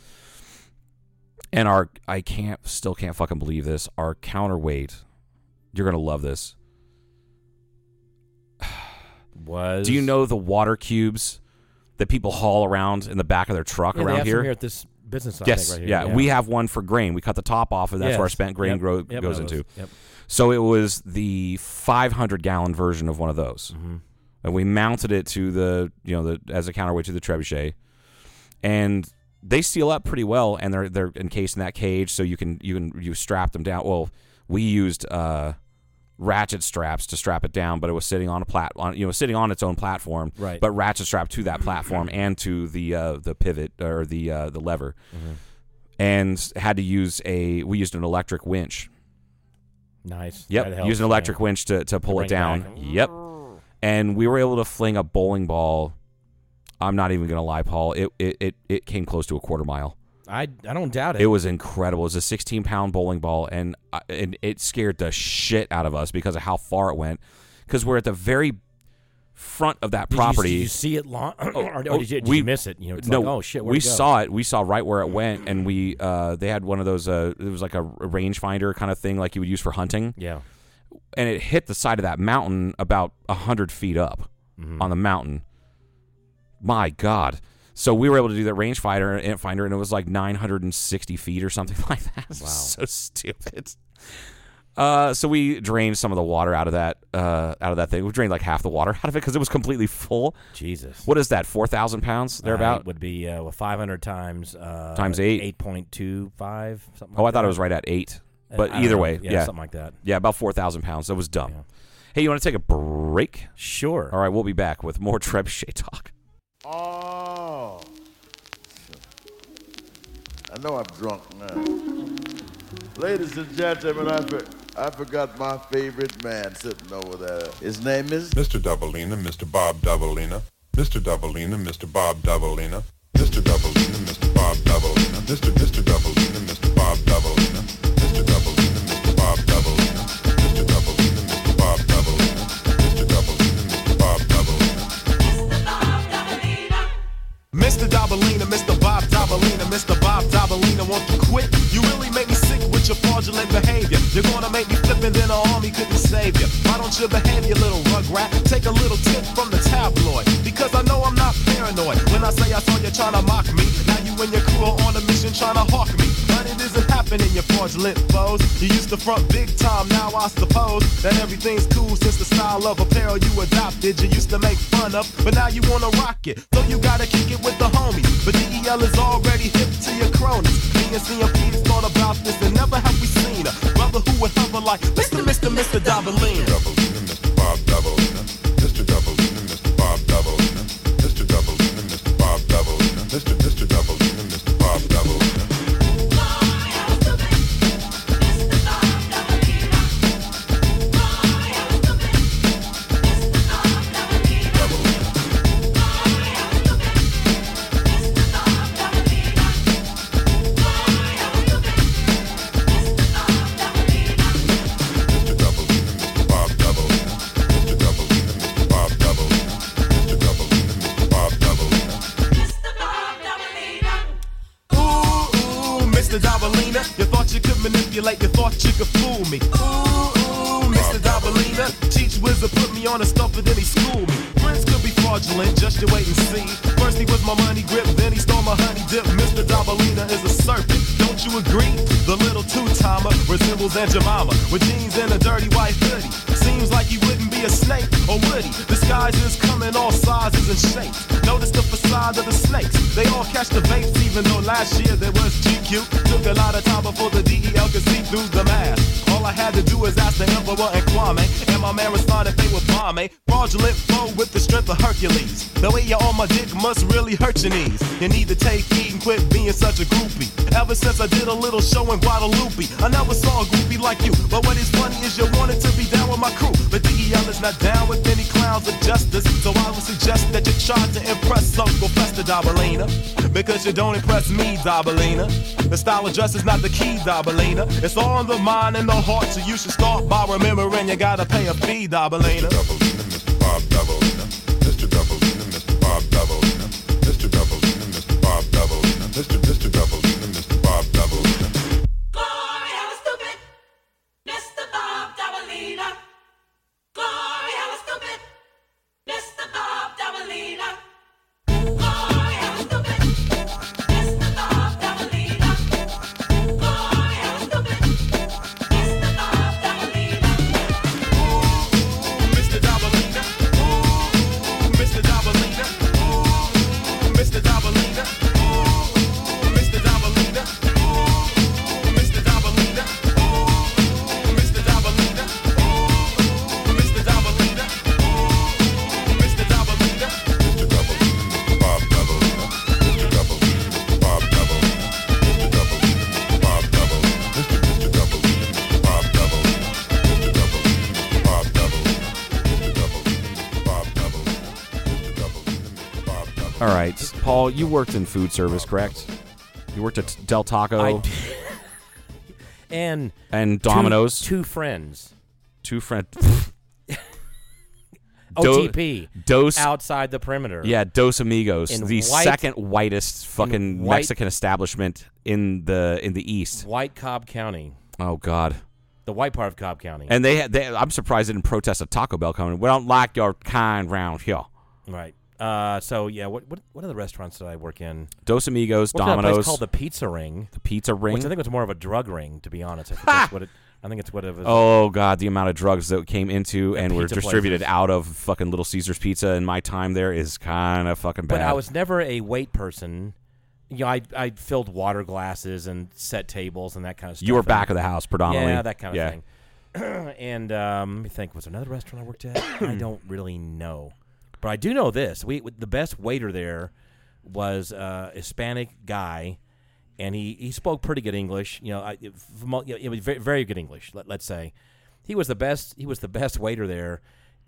And our I can't still can't fucking believe this. Our counterweight, you're gonna love this. Was Do you know the water cubes that people haul around in the back of their truck Yeah, they around have some here? here at this business? I yes, think, right here. yeah. We have one for grain. We cut the top off, and that's where our spent grain Yep. grow, Yep, goes into. Yep. So it was the 500 gallon version of one of those, Mm-hmm. and we mounted it to the you know the as a counterweight to the trebuchet, and they seal up pretty well, and they're they're encased in that cage, so you can you can you strap them down. Well, we used uh, ratchet straps to strap it down, but it was sitting on a plat on you know sitting on its own platform, Right. But ratchet strapped to that platform and to the uh, the pivot or the uh, the lever, Mm-hmm. and had to use a we used an electric winch Nice. Yep, use an electric yeah. winch to, to pull bring it down. back. Yep, and we were able to fling a bowling ball. I'm not even gonna lie, Paul. It it it, it came close to a quarter mile. I I don't doubt it. It was incredible. It was a 16 pound bowling ball, and I- and it scared the shit out of us because of how far it went. Because we're at the very front of that Did you- property. Did you, see it long, or, or Oh, did, you, did we- you miss it? You know, it's no, like, oh shit, we it saw it. We saw right where it went, and we uh, they had one of those. Uh, it was like a rangefinder kind of thing, like you would use for hunting, Yeah, and it hit the side of that mountain about a hundred feet up Mm-hmm. on the mountain. My God! So we were able to do that rangefinder and finder, and it was like 960 feet or something like that. Wow, so stupid. Uh, so we drained some of the water out of that uh, out of that thing. We drained like half the water out of it because it was completely full. Jesus. What is that? Four thousand pounds Uh, thereabout? it would be uh, well, 500 times uh, Times eight. eight point two five something. Oh, I thought that. it was right at eight. Uh, But I either know. way, yeah, yeah, something like that. yeah, about four thousand pounds. That was dumb. Yeah. Hey, you want to take a break? Sure. All right, we'll be back with more trebuchet talk. I know I'm drunk now. Ladies and gentlemen, I, for, I forgot my favorite man sitting over there. His name is Mr. Dobalina, Mr. Bob Dobalina, Mr. Dobalina, Mr. Bob Dobalina, Mr. Dobalina, Mr. Bob Dobalina, Mr. Mr. Dobalina, Mr. Bob Dobalina, Mr. Dobalina, Mr. Bob Dobalina, Mr. Dobalina, Mr. Bob Dobalina, Mr. Dobalina, Mr. Bob Dobalina. Mr. Dobalina, Mr. Bob Dobalina, Mr. Bob Dobalina, won't you quit? You really make me sick with your fraudulent behavior. You're gonna make me flip and then the army couldn't save you. Why don't you behave, you little rugrat? Take a little tip from the tabloid. Because I know I'm not paranoid. When I say I saw you trying to mock me, now you and your crew are on a mission trying to hawk me. It isn't happening, your fraudulent foes. You used to front big time, now I suppose that everything's cool since the style of apparel you adopted. You used to make fun of, but now you wanna rock it. So you gotta kick it with the homies. But DEL is already hip to your cronies. Me and CMP's thought about this and never have we seen a brother who would hover like Mr. Mr. Mr. Mr. Bob Dobalina, wizard put me on a stumper, then he schooled me. Friends could be fraudulent, just you wait and see. First he was my money grip, then he stole my honey dip. Mr. Dobalina is a serpent, don't you agree? The little two-timer resembles Aunt Jemima with jeans and a dirty white hoodie. Seems like he wouldn't be a snake, or would he? Disguises come in all sizes and shapes. Notice the facade of the snakes. They all catch the vapes, even though last year there was GQ. Took a lot of time before the DEL could see through the to do was ask the Emperor and Kwame, and my man responded they would bomb. Fraudulent foe with the strength of Hercules. The way you're on my dick must really hurt your knees. You need to take heed and quit being such a groupie. Ever since I did a little show in Guadalupe, I never saw a groupie like you. But what is funny is you wanted to be down with my crew. But DEL is not down with any clowns of justice. So I would suggest that you try to impress Uncle Fester Dobalina. Because you don't impress me, Dobalina. The style of dress is not the key, Dobalina. It's all in the mind and the heart, so you should start by remembering you gotta pay a fee, Dobalina. Dobalina, Mr. Bob Dobalina, Paul, you worked in food service, correct? You worked at Del Taco I and and two- Domino's. Two, friends. Two friend. Do- OTP. Dos- outside the perimeter. Yeah, Dos Amigos, In the white- second whitest fucking white- Mexican establishment in the in the east. White Cobb County, Oh God. the white part of Cobb County. And they, had- they I'm surprised they didn't protest a Taco Bell coming. We don't like your kind round here. right. Uh, so yeah, what what what other restaurants that I work in? Dos Amigos, Worked at a place Domino's, called the Pizza Ring, the Pizza Ring. which I think was more of a drug ring, to be honest. I think that's what it. I think it's what it was. Oh God, the amount of drugs that came into and were distributed places. out of fucking Little Caesars Pizza in my time there is kind of fucking bad. But I was never a wait person. You know, I I filled water glasses and set tables and that kind of stuff. you were and- back of the house predominantly. Yeah, that kind of Yeah. thing. and um, let me think. Was there another restaurant I worked at? I don't really know, but I do know this. We the best waiter there was uh, a Hispanic guy, and he, he spoke pretty good English. You know, I, it, from- you know, it was very, very good English. Let, let's say he was the best. He was the best waiter there.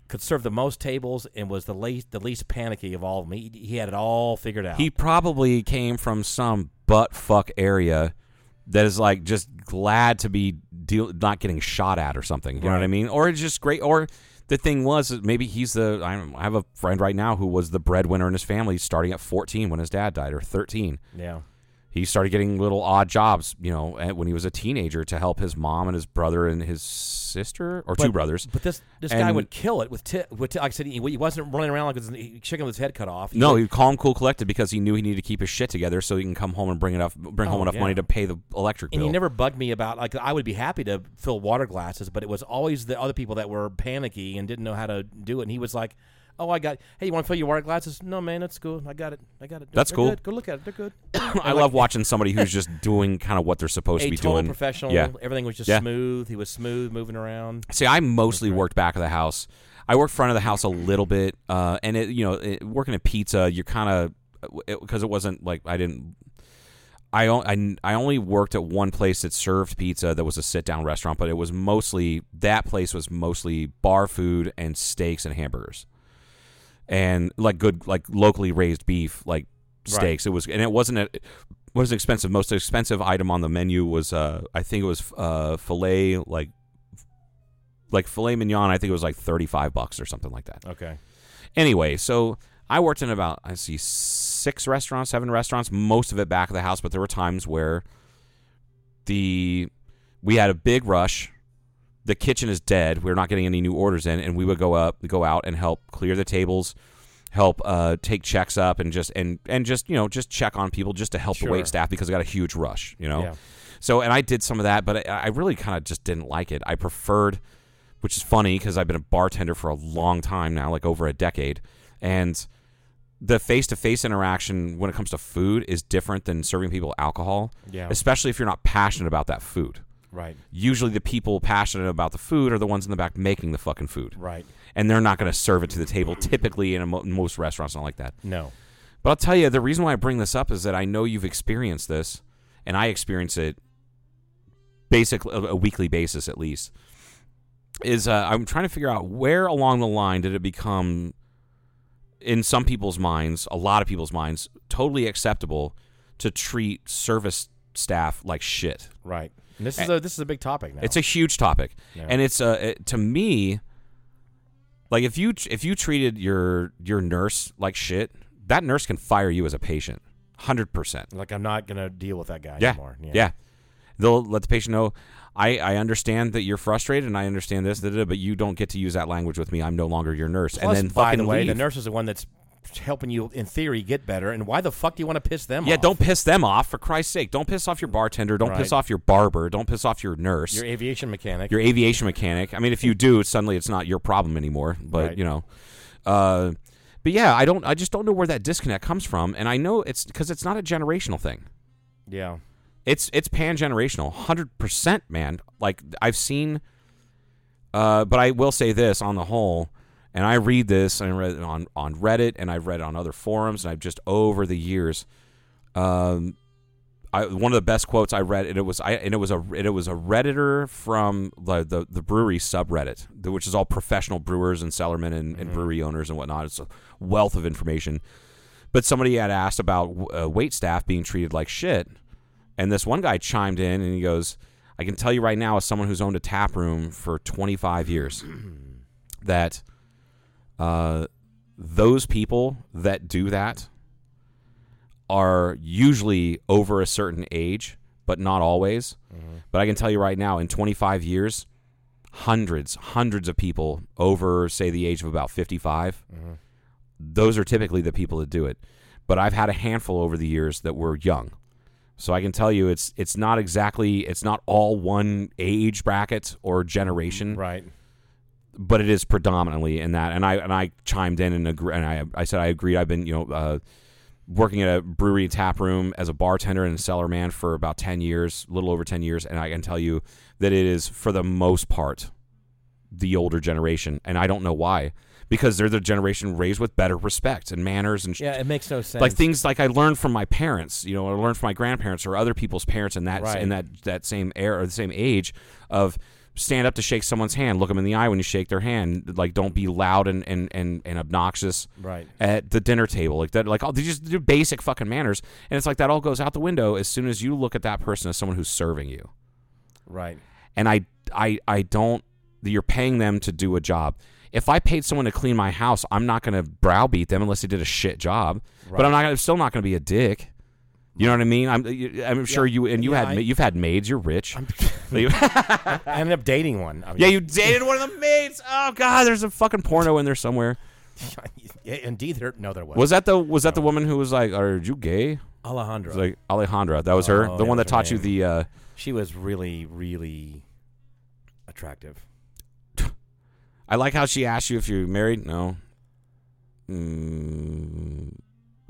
Could serve the most tables and was the least the least panicky of all of them. He, he had it all figured out. He probably came from some butt fuck area that is like just glad to be deal- not getting shot at or something. You know what I mean? Or it's just great. Or the thing was maybe he's the. I have a friend right now who was the breadwinner in his family, starting at 14 when his dad died, or 13. yeah. He started getting little odd jobs, you know, when he was a teenager to help his mom and his brother and his sister or two brothers. But this this guy would kill it with ti with ti- like I said, he, he wasn't running around like his he- chicken with his head cut off. He No, he'd calm, cool, collected because he knew he needed to keep his shit together so he can come home and bring enough, bring home Oh, enough yeah. money to pay the electric and bill. he never bugged me about like I would be happy to fill water glasses, but it was always the other people that were panicky and didn't know how to do it. And he was like, "Oh, I got. Hey, you want to fill your water glasses? No, man, that's cool. I got it. I got it. That's They're cool. Good. Go look at it. They're good. I love watching somebody who's just doing kind of what they're supposed to be doing. professional. Yeah. Everything was just Yeah. smooth. He was smooth, moving around. See, I mostly worked back of the house. I worked front of the house a little bit, uh, and it, you know, it, working at pizza, you're kind of because it, wasn't like I didn't. I, I I only worked at one place that served pizza that was a sit down restaurant, but it was mostly that place was mostly bar food and steaks and hamburgers, and like good like locally raised beef like steaks. It was and it wasn't a, was expensive. Most expensive item on the menu was uh I think it was uh filet like like filet mignon. I think it was like thirty five bucks or something like that. Okay. Anyway, so I worked in about I see six restaurants, seven restaurants, most of it back of the house, but there were times where the we had a big rush. The kitchen is dead. We're not getting any new orders in, and we would go up, go out, and help clear the tables, help uh, take checks up, and just and and just you know just check on people just to help the wait staff because I got a huge rush. You know, Yeah. so and I did some of that, but I, I really kind of just didn't like it. I preferred, which is funny because I've been a bartender for a long time now, like over a decade, and the face-to-face interaction when it comes to food is different than serving people alcohol. Yeah. Especially if you're not passionate about that food. Right. Usually the people passionate about the food are the ones in the back making the fucking food. Right. And they're not going to serve it to the table typically in, a mo- in most restaurants not like that. No. But I'll tell you, the reason why I bring this up is that I know you've experienced this, and I experience it basically a, a weekly basis at least. Is uh, I'm trying to figure out where along the line did it become, in some people's minds, a lot of people's minds, totally acceptable to treat service staff like shit. Right. And this is a this is a big topic now. It's a huge topic, Yeah. and it's uh, it, to me, like if you if you treated your your nurse like shit, that nurse can fire you as a patient, hundred percent. like I'm not gonna deal with that guy Yeah, anymore. yeah. yeah, They'll let the patient know. I, I understand that you're frustrated, and I understand this, da, da, da, but you don't get to use that language with me. I'm no longer your nurse. Plus, and then by the way, leave. the nurse is the one that's helping you in theory get better. And why the fuck do you want to piss them yeah, off? Yeah, don't piss them off for Christ's sake. Don't piss off your bartender. Don't piss off your barber. Don't piss off your nurse. Your aviation mechanic. your aviation mechanic. I mean, if you do, suddenly it's not your problem anymore. But Right. you know, uh, but yeah, I don't. I just don't know where that disconnect comes from, and I know it's because it's not a generational thing. yeah. It's it's pan generational, hundred percent, man. Like I've seen, uh, but I will say this on the whole, and I read this and I read it on on Reddit and I've read it on other forums and I've just over the years, um, I one of the best quotes I read and it was I and it was a it was a redditor from the the, the brewery subreddit, which is all professional brewers and cellarmen and, and brewery owners and whatnot. It's a wealth of information. But somebody had asked about uh, wait staff being treated like shit, and this one guy chimed in and he goes, "I can tell you right now, as someone who's owned a tap room for 25 years, that uh, those people that do that are usually over a certain age, but not always. But I can tell you right now, in 25 years, hundreds, hundreds of people over, say, the age of about 55, those are typically the people that do it. But I've had a handful over the years that were young. So I can tell you it's it's not exactly it's not all one age bracket or generation Right. But it is predominantly in that. And I and I chimed in and agree, and I I said I agreed. I've been you know uh, working at a brewery tap room as a bartender and a cellar man for about ten years, a little over ten years, and I can tell you that it is for the most part the older generation, and I don't know why. Because they're the generation raised with better respect and manners and sh- Yeah, it makes no sense. like things like I learned from my parents, you know, or learned from my grandparents or other people's parents in that Right. in that that same era or the same age of stand up to shake someone's hand, look them in the eye when you shake their hand, like don't be loud and and and, and obnoxious Right. at the dinner table, like that, like all these just they're basic fucking manners, and it's like that all goes out the window as soon as you look at that person as someone who's serving you Right. and I I I don't you're paying them to do a job. If I paid someone to clean my house, I'm not going to browbeat them unless they did a shit job. But I'm not I'm still not going to be a dick. You know what I mean? I'm I'm sure you and you Yeah, had I- ma- you've had maids. You're rich. I ended up dating one. I mean, yeah, you dated one of the maids. Oh god, there's a fucking porno in there somewhere. yeah, indeed, there. No, there was. Was that the was that the woman who was like, "Are you gay?" Alejandra? Like Alejandra. That was her. Oh, the that one was that her taught you name. the. Uh, she was really, really attractive. I like how she asked you if you're married. No. Mm,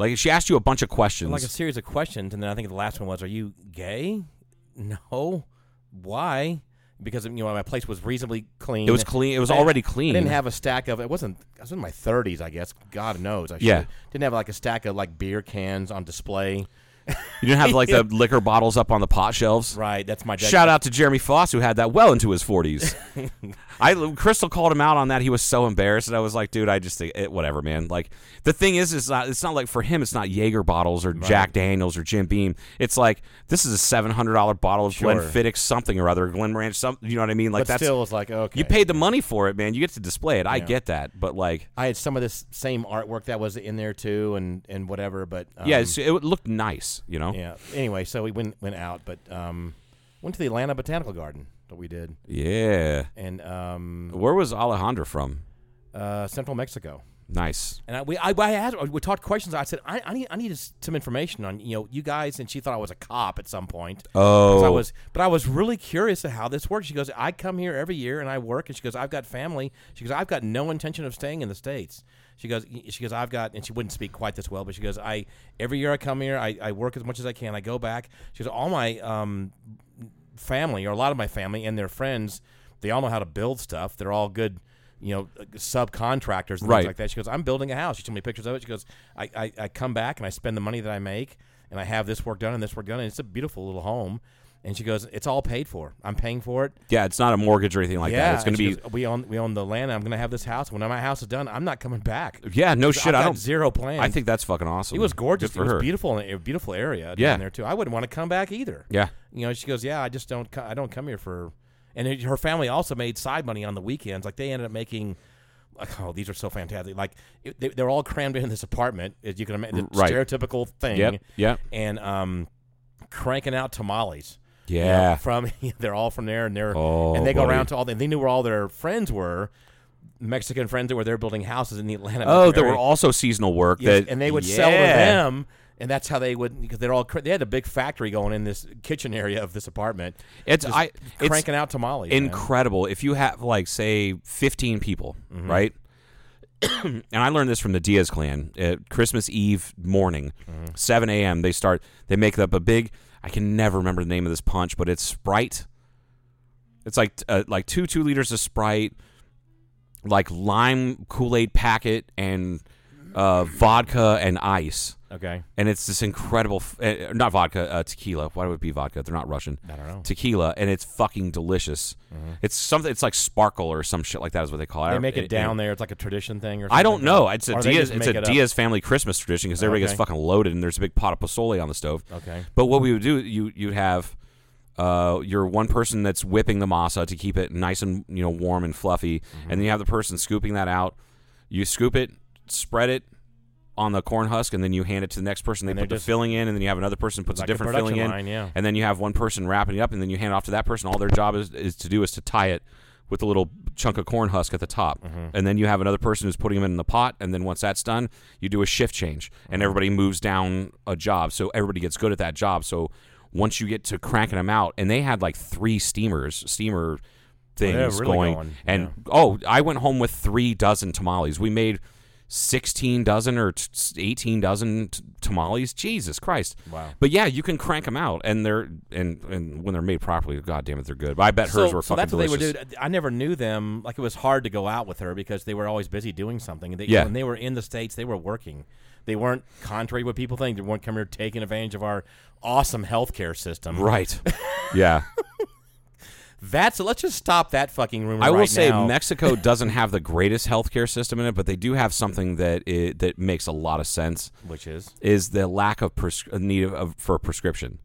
like she asked you a bunch of questions. Like a series of questions, and then I think the last one was, "Are you gay?" No. Why? Because you know my place was reasonably clean. It was clean. It was I- already I didn't have a stack of. It wasn't. I was in my thirties, I guess. God knows. I Yeah. Didn't have like a stack of like beer cans on display. You didn't have like the liquor bottles up on the pot shelves. Right. That's my. Shout out to Jeremy Foss who had that well into his 40s. I Crystal called him out on that. He was so embarrassed, and I was like, "Dude, I just it, whatever, man." Like the thing is, it's not. It's not like for him, it's not Jaeger bottles or Jack Daniels or Jim Beam. It's like this is a seven hundred dollar bottle of Sure. Glenfiddich something or other, Glen Ranch something. You know what I mean? Like But that's still, it's like okay. you paid the money for it, man. You get to display it. I Yeah. get that, but like, I had some of this same artwork that was in there too, and and whatever. But um, yeah, it looked nice. You know? yeah. Anyway, so we went went out, but um, went to the Atlanta Botanical Garden. That we did, Yeah. and um, Where was Alejandra from? uh, Central Mexico. Nice. And I, we, I, I asked, we talked questions. I said, I, I need, I need some information on, you know, you guys. And she thought I was a cop at some point. 'Cause I Oh. was, but I was really curious of how this works. She goes, I come here every year and I work. And she goes, I've got family. She goes, I've got no intention of staying in the states. She goes, she goes, I've got, and she wouldn't speak quite this well, but she goes, I every year I come here, I, I work as much as I can. I go back. She goes, all my um, family, or a lot of my family and their friends, they all know how to build stuff. They're all good, you know, subcontractors and Right. things like that. She goes, I'm building a house. She showed me pictures of it. She goes, I, I, I come back and I spend the money that I make and I have this work done and this work done. And it's a beautiful little home. And she goes, it's all paid for. I'm paying for it. Yeah, it's not a mortgage or anything like yeah, that. It's going to be. goes, we own we own the land. I'm going to have this house. When my house is done, I'm not coming back. Yeah, no shit. I don't. zero plans. I think that's fucking awesome. it was gorgeous. Good for it was her. beautiful, a beautiful area Yeah. down there too. I wouldn't want to come back either. Yeah. You know, she goes, "Yeah, I just don't. I don't come here for." And it, her family also made side money on the weekends. Like they ended up making. Like, oh, these are so fantastic! Like they, they're all crammed in this apartment, as you can imagine, the Right. stereotypical thing. Yep, yep. And um, cranking out tamales. You know, Yeah. from they're all from there, and they're Oh, and they go buddy. around to all. They knew where all their friends were, Mexican friends that were there building houses in the Atlanta. Oh, there were also seasonal work Yes, that, and they would sell to them, and that's how they would because they're all they had a big factory going in this kitchen area of this apartment. It's I it's cranking out tamales. man. incredible. If you have like say 15 people, Mm-hmm. right? and I learned this from the Diaz clan. At Christmas Eve morning, Mm-hmm. 7 a.m. They start. They make up a big. I can never remember the name of this punch, but it's Sprite. It's like uh, like two two liters of Sprite, like lime Kool Aid packet, and uh, vodka and ice. Okay, and it's this incredible, uh, not vodka, uh, tequila. Why would it be vodka? They're not Russian. I don't know. Tequila, and it's fucking delicious. It's something. It's like sparkle or some shit like that is what they call it. they make it It- down it- there. It's like a tradition thing, or something I don't know. It's a Or Diaz. It's a it? Diaz family Christmas tradition because everybody gets fucking loaded, and there's a big pot of pozole on the stove. Okay. But what we would do, you you'd have. Uh, you're one person that's whipping the masa to keep it nice and you know warm and fluffy, Mm-hmm. and then you have the person scooping that out, You scoop it, spread it on the corn husk, and then you hand it to the next person. They And put the just- filling in, and then you have another person puts Like a different filling in, yeah. and then you have one person wrapping it up, and then you hand it off to that person. All their job is, is to do is to tie it with a little chunk of corn husk at the top, Mm-hmm. and then you have another person who's putting them in the pot, and then once that's done, you do a shift change, Mm-hmm. and everybody moves down a job, so everybody gets good at that job. So once you get to cranking them out, and they had like three steamers, steamer things Oh, really going, going, and yeah. oh, I went home with three dozen tamales. We made. 16 dozen or 18 dozen t- tamales jesus christ Wow. but yeah you can crank them out and they're and and when they're made properly god damn it they're good but i bet hers so, were so fucking that's what they would do. I never knew them. Like it was hard to go out with her because they were always busy doing something. They, Yeah. When they were in the states, they were working. They weren't contrary to what people think. They weren't coming here taking advantage of our awesome healthcare system. right yeah That's let's just stop that fucking rumor. I will right say now. Mexico doesn't have the greatest healthcare system in it, but they do have something that it, that makes a lot of sense. which is Is the lack of pres- need of, of for a prescription.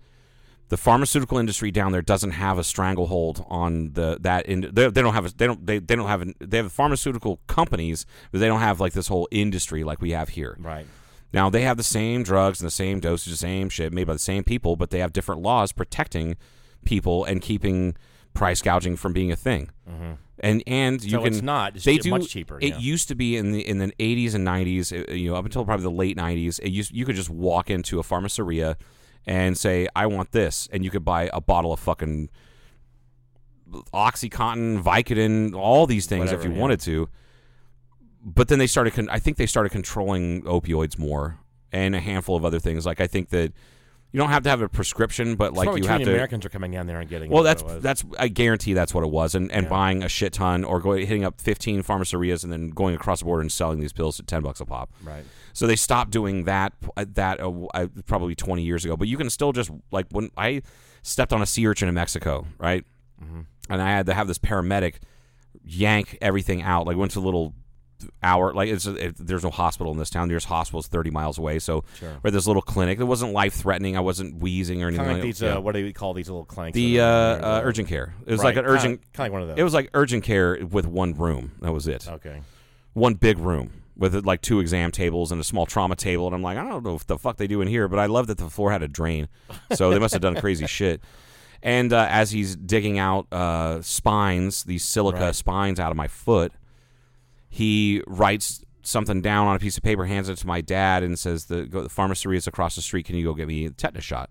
The pharmaceutical industry down there doesn't have a stranglehold on the that in they, they don't have a, they don't they, they don't have an, they have pharmaceutical companies, but they don't have like this whole industry like we have here. right. Now they have the same drugs and the same dosage, the same shit made by the same people, but they have different laws protecting people and keeping price gouging from being a thing. And and you Mm-hmm. So can it's not. It's they do much cheaper, It yeah. used to be in the in the 80s and 90s, uh, you know, up until probably the late 90s. It used you could just walk into a pharmaceria and say, "I want this," and you could buy a bottle of fucking OxyContin, Vicodin, all these things if you yeah. wanted to but then they started. Con- I think they started controlling opioids more, and a handful of other things. Like I think that you don't have to have a prescription, but like you have to. Americans are coming down there and getting. well, that's that's. I guarantee that's what it was, and and Yeah. buying a shit ton or going hitting up fifteen pharmacerias and then going across the border and selling these pills at ten bucks a pop. right. So they stopped doing that uh, that uh, uh, probably 20 years ago. But you can still just like when I stepped on a sea urchin in Mexico, right? Mm-hmm. And I had to have this paramedic yank everything out. Like went to a little hour like it's it, there's no hospital in this town. There's hospitals 30 miles away. So we're at this little clinic. It wasn't life threatening. I wasn't wheezing or anything. Kind of like these. yeah. Uh, what do we call these little clinics? the uh, uh, urgent care. It was like an urgent. Kinda, kinda one of those. It was like urgent care with one room. That was it okay. one big room with like two exam tables and a small trauma table. And I'm like, I don't know what the fuck they do in here, but I love that the floor had a drain. So they must have done crazy shit. And uh, as he's digging out uh, spines, these silica Right. spines out of my foot, he writes something down on a piece of paper, hands it to my dad, and says, "The, go, the pharmacy is across the street. Can you go get me a tetanus shot?"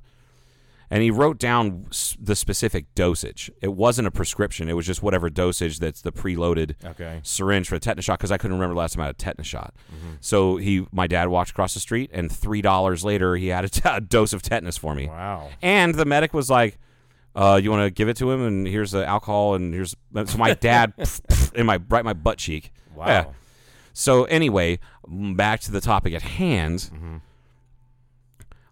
and he wrote down the specific dosage. It wasn't a prescription; it was just whatever dosage that's the preloaded Okay. syringe for a tetanus shot because I couldn't remember the last time I had a tetanus shot. So he, my dad, walked across the street, and three dollars later, he had a, t- a dose of tetanus for me. Wow. And the medic was like, uh, "You want to give it to him? And here's the alcohol, and here's." So my dad in my right my butt cheek. Wow. Yeah. So anyway, back to the topic at hand. Mm-hmm.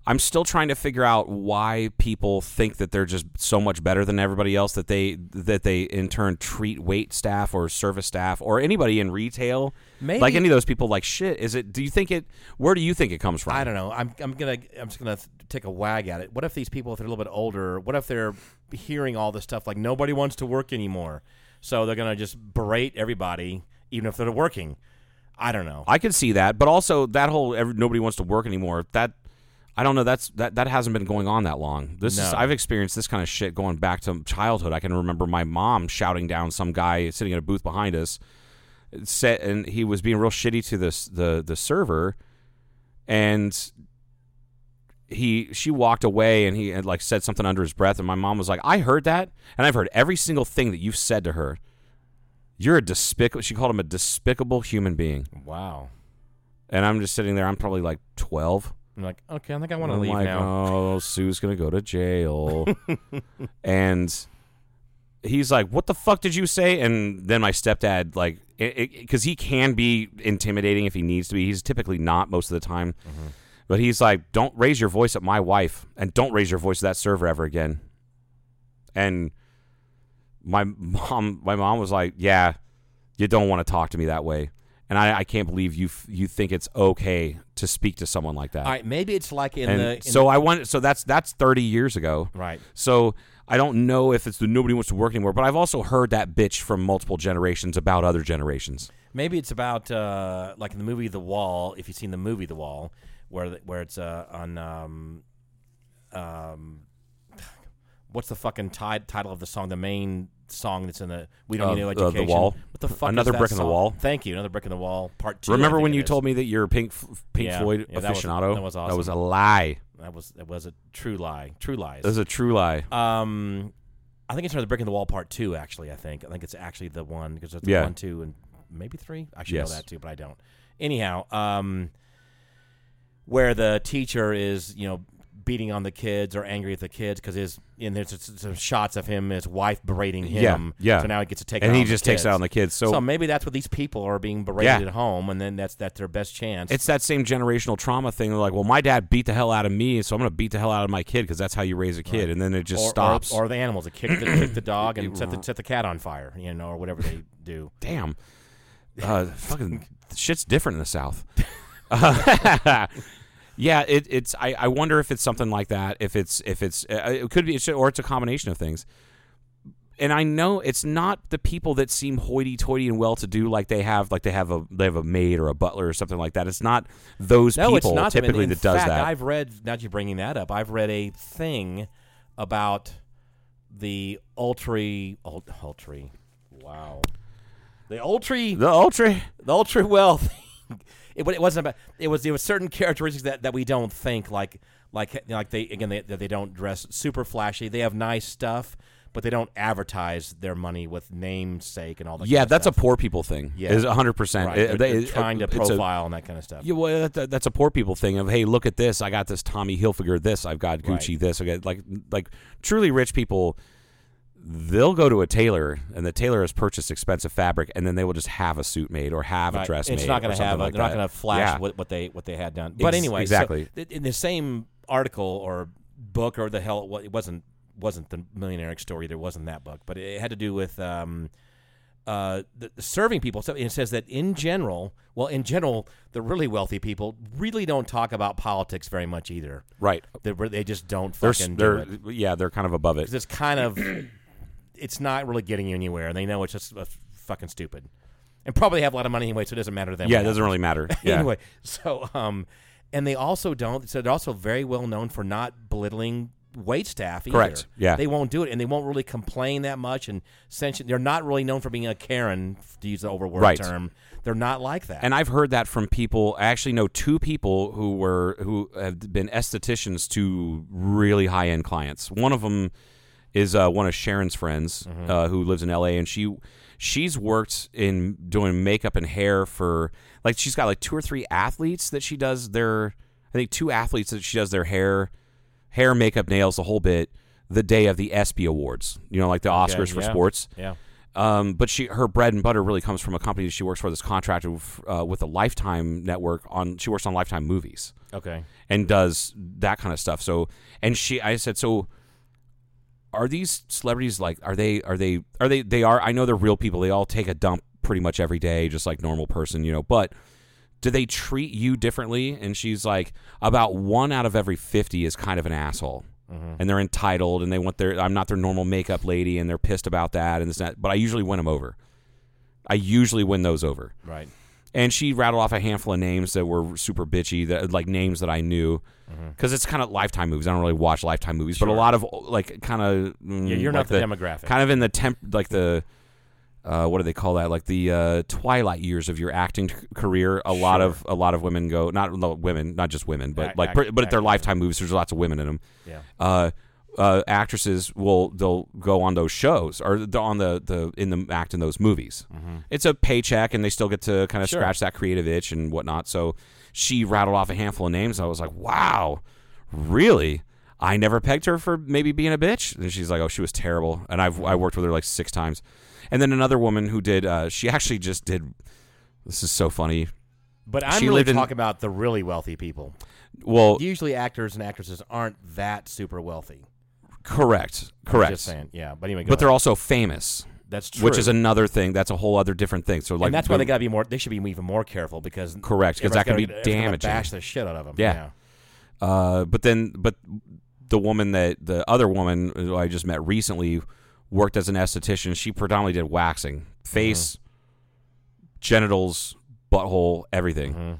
I'm still trying to figure out why people think that they're just so much better than everybody else that they that they in turn treat wait staff or service staff or anybody in retail Maybe- like any of those people like shit. Is it? Do you think it? Where do you think it comes from? I don't know. I'm, I'm gonna I'm just gonna take a wag at it. What if these people, if they're a little bit older, what if they're hearing all this stuff like nobody wants to work anymore, so they're gonna just berate everybody, even if they're working. I don't know. I could see that, but also that whole every, nobody wants to work anymore. That I don't know. That's that that hasn't been going on that long. This is I've experienced this kind of shit going back to childhood. I can remember my mom shouting down some guy sitting in a booth behind us, said, and he was being real shitty to this the the server, and he she walked away and he had like said something under his breath, and my mom was like, "I heard that, and I've heard every single thing that you've said to her." You're a despicable. She called him a despicable human being. Wow. And I'm just sitting there. I'm probably like 12. I'm like, okay, I think I want to leave like, now. oh, Sue's gonna go to jail. and he's like, "What the fuck did you say?" And then my stepdad, like, because he can be intimidating if he needs to be. He's typically not most of the time, Mm-hmm. but he's like, "Don't raise your voice at my wife, and don't raise your voice at that server ever again." And my mom, my mom was like, "Yeah, you don't want to talk to me that way." And I, I can't believe you f- you think it's okay to speak to someone like that All right, maybe it's like in and the in so I want so that's that's 30 years ago. Right. So I don't know if it's the nobody wants to work anymore, but I've also heard that bitch from multiple generations about other generations. Maybe it's about uh, like in the movie The Wall. If you've seen the movie The Wall, where the- where it's uh, on um, um, what's the fucking ti- title of the song? The main song that's in the We Don't Uh, Need No uh, The Wall? What the fuck? Another is that Brick in the? Wall? Thank you. Another brick in the wall. Part two. Remember when you is. told me that you're a Pink Pink Yeah, Floyd yeah, that was- aficionado? that was That was a lie. that was that was a true lie. True lies. That was a true lie. Um, I think it's another brick in the wall part two. Actually, I think I think it's actually the one because it's Yeah. one, two, and maybe three. I should Yes. know that too, but I don't. Anyhow, um, where the teacher is, you know, beating on the kids or angry at the kids because his and there's some shots of him, his wife berating him. yeah. yeah. So now he gets to take And it he just takes out on the kids. So- so maybe that's what these people are being berated Yeah. at home, and then that's that's their best chance. It's that same generational trauma thing. They're like, well, my dad beat the hell out of me, so I'm going to beat the hell out of my kid because that's how you raise a kid. And then it just or, stops. Or, or the animals that kick the, kick the dog and set the set the cat on fire, you know, or whatever they do. Damn. Uh, fucking shit's different in the South. Uh, yeah, it, it's. I, I wonder if it's something like that. If it's if it's uh, it could be, or it's a combination of things. And I know it's not the people that seem hoity-toity and well-to-do, like they have, like they have a they have a maid or a butler or something like that. It's not those No, people it's not them. Typically in that does fact, that. I've read. Now that you're bringing that up, I've read a thing about the ultra ult, ultra. Wow, the ultra the ultra the ultra wealth. it, it wasn't about. It was there was certain characteristics that, that we don't think like like like they again they they don't dress super flashy. They have nice stuff, but they don't advertise their money with namesake and all that. yeah, kind of that's stuff. a poor people thing. Yeah. is hundred percent. They're, they're trying to profile and that kind of stuff. Yeah, well, that, that's a poor people thing of hey, look at this. I got this Tommy Hilfiger. This I've got Gucci. Right. This I got like like truly rich people. They'll go to a tailor, and the tailor has purchased expensive fabric, and then they will just have a suit made or have a Right. dress It's made. not going to have. A, like they're not going to flash Yeah. what, what they what they had done. But Ex- anyway, so exactly. th- in the same article or book or the hell, it wasn't wasn't the millionaire story. There wasn't that book, but it had to do with um, uh, the, the serving people. So it says that in general, well, in general, the really wealthy people really don't talk about politics very much either. Right. They, they just don't They're, fucking they're do it. yeah, they're kind of above it. it's kind of it's not really getting you anywhere. and They know it's just uh, fucking stupid, and probably have a lot of money anyway, so it doesn't matter to them. Yeah, it doesn't really matter. Yeah. anyway, so um, and they also don't. So they're also very well known for not belittling wait staff. Either. Correct. Yeah. they won't do it, and they won't really complain that much. And they're not really known for being a Karen, to use the overword Right. term. They're not like that. And I've heard that from people. I actually know two people who were who have been estheticians to really high end clients. One of them is uh, one of Sharon's friends Mm-hmm. uh, who lives in L.A. and she she's worked in doing makeup and hair for like she's got like two or three athletes that she does their I think two athletes that she does their hair, hair, makeup, nails, the whole bit. The day of the ESPY Awards, you know, like the Okay, Oscars for yeah. sports. Yeah. Um, but she her bread and butter really comes from a company that she works for that's contracted with, uh, with a Lifetime network on. She works on Lifetime movies Okay. and does that kind of stuff. So, and she, I said, so are these celebrities like? Are they? Are they? Are they? They are. I know they're real people. They all take a dump pretty much every day, just like normal person, you know. But do they treat you differently? And she's like, about one out of every fifty is kind of an asshole. Mm-hmm. And they're entitled, and they want their. I'm not their normal makeup lady, and they're pissed about that, and this and that. But I usually win them over. I usually win those over Right. And she rattled off a handful of names that were super bitchy, that like names that I knew, because it's kind of Lifetime movies. I don't really watch Lifetime movies, but a Mm-hmm. Lot of like kind of mm, Yeah, you're like not the demographic. kind of in the temp, like the uh, what do they call that? Like the uh, twilight years of your acting c- career. A lot of a lot of women go, not no, women, not just women, but Act- like act- but but at their. Lifetime movies, there's lots of women in them. Yeah. Uh, uh, actresses will they'll go on those shows or on the, the in the act in those movies. It's a paycheck and they still get to kind of Sure. scratch that creative itch and whatnot. So she rattled off a handful of names. I was like, wow, really? I never pegged her for maybe being a bitch. And she's like, oh, she was terrible. And I've I worked with her like six times. And then another woman who did. Uh, she actually just did. This is so funny. But I'm She really in- talking about the really wealthy people. Well, Usually, actors and actresses aren't that super wealthy. Correct, correct. Just saying. Yeah. But anyway, go But they're ahead. also famous. That's true. Which is another thing. That's a whole other different thing. So like, and that's why they got to be more. They should be even more careful because correct because that can be everybody's gonna- everyone's gonna damaging. Bash the shit out of them. Yeah. Uh, but then, but the woman that the other woman who I just met recently worked as an esthetician. She predominantly did waxing, face, genitals, butthole, everything,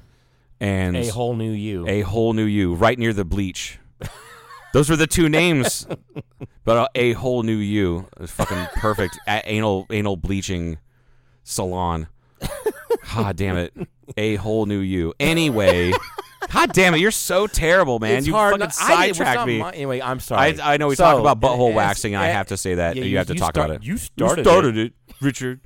and A whole new you. a whole new you, right near the bleach. Those were the two names, but uh, a whole new you, is fucking perfect. A- anal anal bleaching salon. God damn it, a whole new you. Anyway, God damn it, you're so terrible, man. It's you hard fucking not- I- sidetracked not me. my- anyway, I'm sorry. I, I know we So, talk about butthole as- waxing, and I eh, have to say that yeah, you, have to talk start- about it. You started, it, Richard.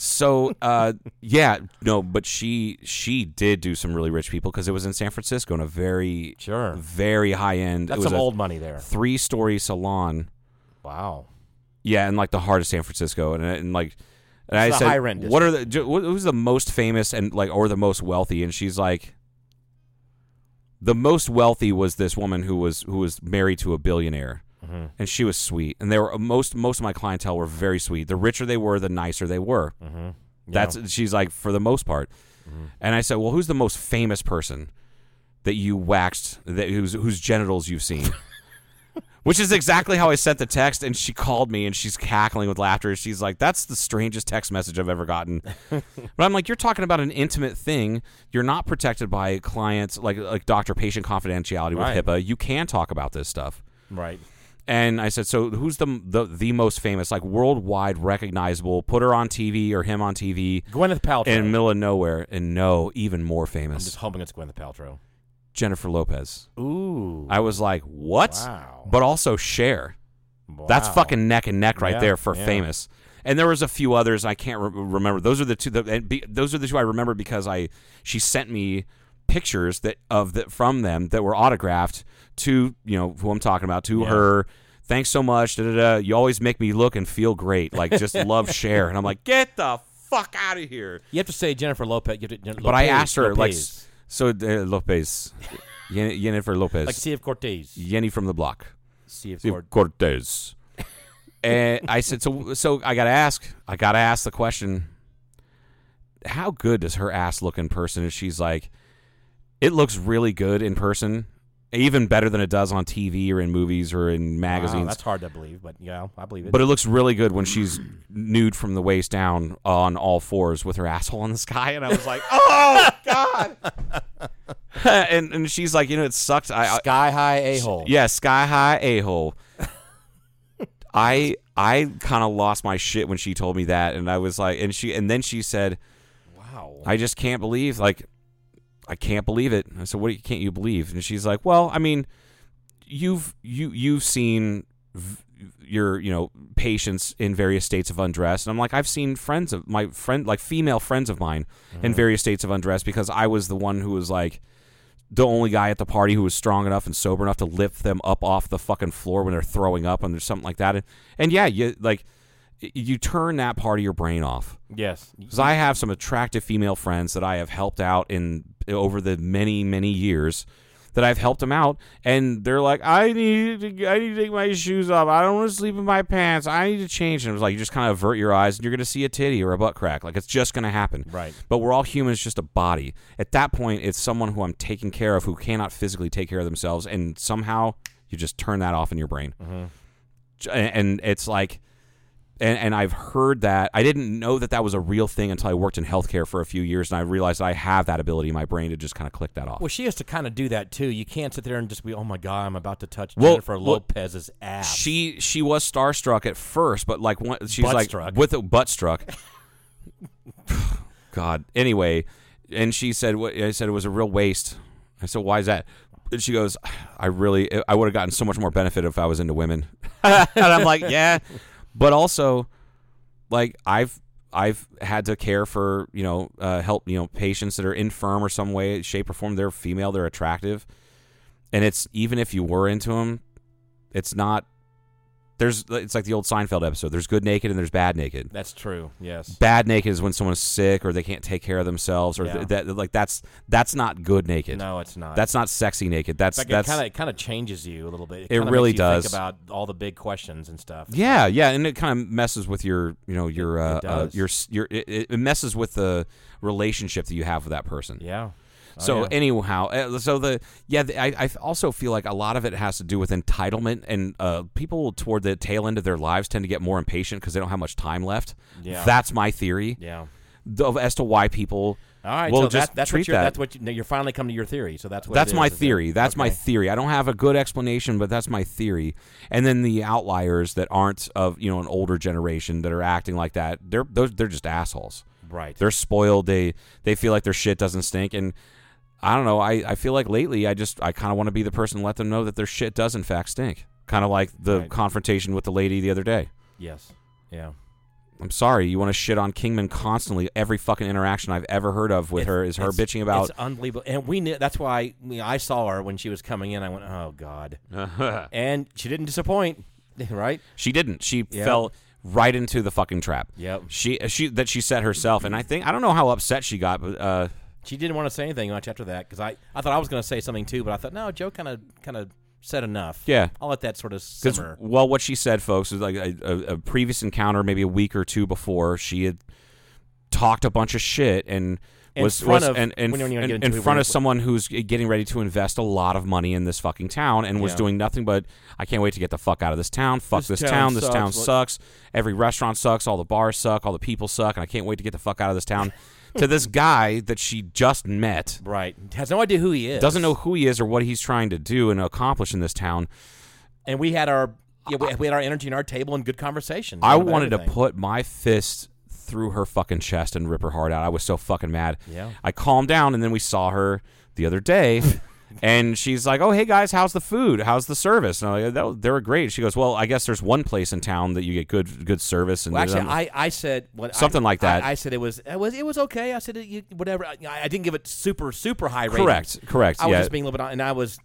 So, uh, yeah, no, but she she did do some really rich people because it was in San Francisco in a very Sure. very high end. That's it was some old money there. three story salon. Wow. Yeah, in like the heart of San Francisco, and, and like, and I It's a said, high-rent "What are the what- who's the most famous and like or the most wealthy?" And she's like, "The most wealthy was this woman who was who was married to a billionaire, Mm-hmm. and she was sweet. And they were most most of my clientele were very sweet. The richer they were, the nicer they were. Mm-hmm. That's she's like for the most part. And I said, "Well, who's the most famous person that you waxed that whose whose genitals you've seen?" Which is exactly how I sent the text, and she called me and she's cackling with laughter. She's like, "That's the strangest text message I've ever gotten." but I'm like, "You're talking about an intimate thing. You're not protected by clients like like doctor-patient confidentiality with Right. HIPAA. You can talk about this stuff." Right. And I said, "So who's the the, the most famous, like worldwide recognizable? Put her on TV or him on TV Gwyneth Paltrow. in the middle of nowhere, and no, even more famous. I'm famous, just hoping it's Gwyneth Paltrow. Jennifer Lopez." Ooh. I was like, "What?" Wow. But also Cher. That's Wow. fucking neck and neck right Yeah, there for yeah. famous. And there was a few others I can't re- remember. Those are the two. That, and be, those are the two I remember because I she sent me pictures that of the, from them that were autographed to you know who I'm talking about to Yeah. her. Thanks so much. Da, da, da. You always make me look and feel great. Like just love Cher. And I'm like, get the fuck out of here. You have to say Jennifer Lopez. You have to, But I asked her like, Lopez. s- so uh, Lopez, Jennifer Lopez, like of Cortez. Jenny from the block. Of Steve Cortez. Cortez. and I said, so so I gotta ask. I gotta ask the question. How good does her ass look in person? And she's like, it looks really good in person, even better than it does on TV or in movies or in Wow, magazines. that's hard to believe, but yeah, I believe it. but it looks really good when she's nude from the waist down on all fours with her asshole in the sky. And I was like, oh god. and and she's like, you know, it sucked. I, I Sky high a hole. yeah, sky high a hole. I I kind of lost my shit when she told me that, and I was like, and she and then she said, Wow. I just can't believe like I can't believe it. I said, what can't you believe? And she's like, well, I mean, you've you you've seen v- your you know patients in various states of undress and i'm like i've seen friends of my friend like female friends of mine in uh-huh. various states of undress because i was the one who was like the only guy at the party who was strong enough and sober enough to lift them up off the fucking floor when they're throwing up and there's something like that and, and yeah you like you turn that part of your brain off Yes. because I have some attractive female friends that I have helped out in over the many many years that I've helped them out, and they're like, I need to, I need to take my shoes off. I don't want to sleep in my pants. I need to change. And it was like you just kind of avert your eyes, and you're gonna see a titty or a butt crack. Like it's just gonna happen. Right. But we're all humans, just a body. At that point, it's someone who I'm taking care of who cannot physically take care of themselves, and somehow you just turn that off in your brain. Mm-hmm. And and it's like and, and I've heard that I didn't know that that was a real thing until I worked in healthcare for a few years, and I realized I have that ability in my brain to just kind of click that off. Well, she has to kind of do that too. You can't sit there and just be, "Oh my God, I'm about to touch Well, Jennifer well, Lopez's ass." She she was starstruck at first, but like one, she's like Butt-struck. with a butt struck. God. Anyway, and she said, "What?" I said it was a real waste. I said, "Why is that?" And she goes, "I really, I would have gotten so much more benefit if I was into women." and I'm like, "Yeah," but also, like I've I've had to care for you know uh, help you know patients that are infirm or some way, shape or form. They're female, they're attractive, and it's even if you were into them, it's not. There's it's like the old Seinfeld episode. There's good naked and there's bad naked. That's true. Yes. Bad naked is when someone's sick or they can't take care of themselves or Yeah. th- that like that's that's not good naked. No, it's not. That's not sexy naked. That's Like, that's kind of it kind of changes you a little bit. It kinda really makes you think does. about all the big questions and stuff. Yeah, yeah, and it kind of messes with your, you know, your, It- uh, it uh, your, your, it, it it messes with the relationship that you have with that person. Yeah. Oh, So yeah. anyhow, uh, so the yeah, the, I, I also feel like a lot of it has to do with entitlement, and uh, people toward the tail end of their lives tend to get more impatient because they don't have much time left. Yeah. That's my theory. Yeah. as to why people All right, will so just that, that's treat what you're, that. that's what you, you're finally come to your theory. So that's what That's my is, is it? theory. That's my theory. I don't have a good explanation, but that's my theory. And then the outliers that aren't of you know an older generation that are acting like that, they're those they're just assholes. Right. They're spoiled. They they feel like their shit doesn't stink. And I don't know. I, I feel like lately I just I kind of want to be the person to let them know that their shit does in fact stink. Kind of like the Right. confrontation with the lady the other day. Yes. Yeah. I'm sorry, you want to shit on Kingman constantly. Every fucking interaction I've ever heard of with her is her bitching about It's unbelievable, and we knew that's why I, I saw her when she was coming in. I went, "Oh God," and she didn't disappoint, right? She didn't. She Yep. fell right into the fucking trap. Yep. She she that she set herself, and I think I don't know how upset she got, but uh, She didn't want to say anything much after that because I, I thought I was going to say something too, but I thought no, Joe kind of kind of said enough. Yeah. I'll let that sort of simmer. well, what she said, folks, is like a, a, a previous encounter, maybe a week or two before, she had talked a bunch of shit and. In was, front was of- and, and, in- in front of someone who's getting ready to invest a lot of money in this fucking town and was Yeah. doing nothing but I can't wait to get the fuck out of this town. Fuck This this, town town. This town sucks. Every restaurant sucks. All the bars suck. All the people suck. And I can't wait to get the fuck out of this town. to this guy that she just met, right. Has no idea who he is. doesn't know who he is or what he's trying to do and accomplish in this town. And we had our yeah, we, we had our energy and our table and good conversation. I wanted to put my fist through her fucking chest and rip her heart out. I was so fucking mad. Yeah. I calmed down and then we saw her the other day. And she's like, "Oh, hey guys, how's the food? How's the service?" And I'm like, "They were great." She goes, "Well, I guess there's one place in town that you get good good service." And Well, actually, I, I said what Something I, like that. I, I said it was it was it was okay. I said it, you, whatever. I, I didn't give it super super high ratings. Correct, correct, I was yeah. just being a little bit, on and I was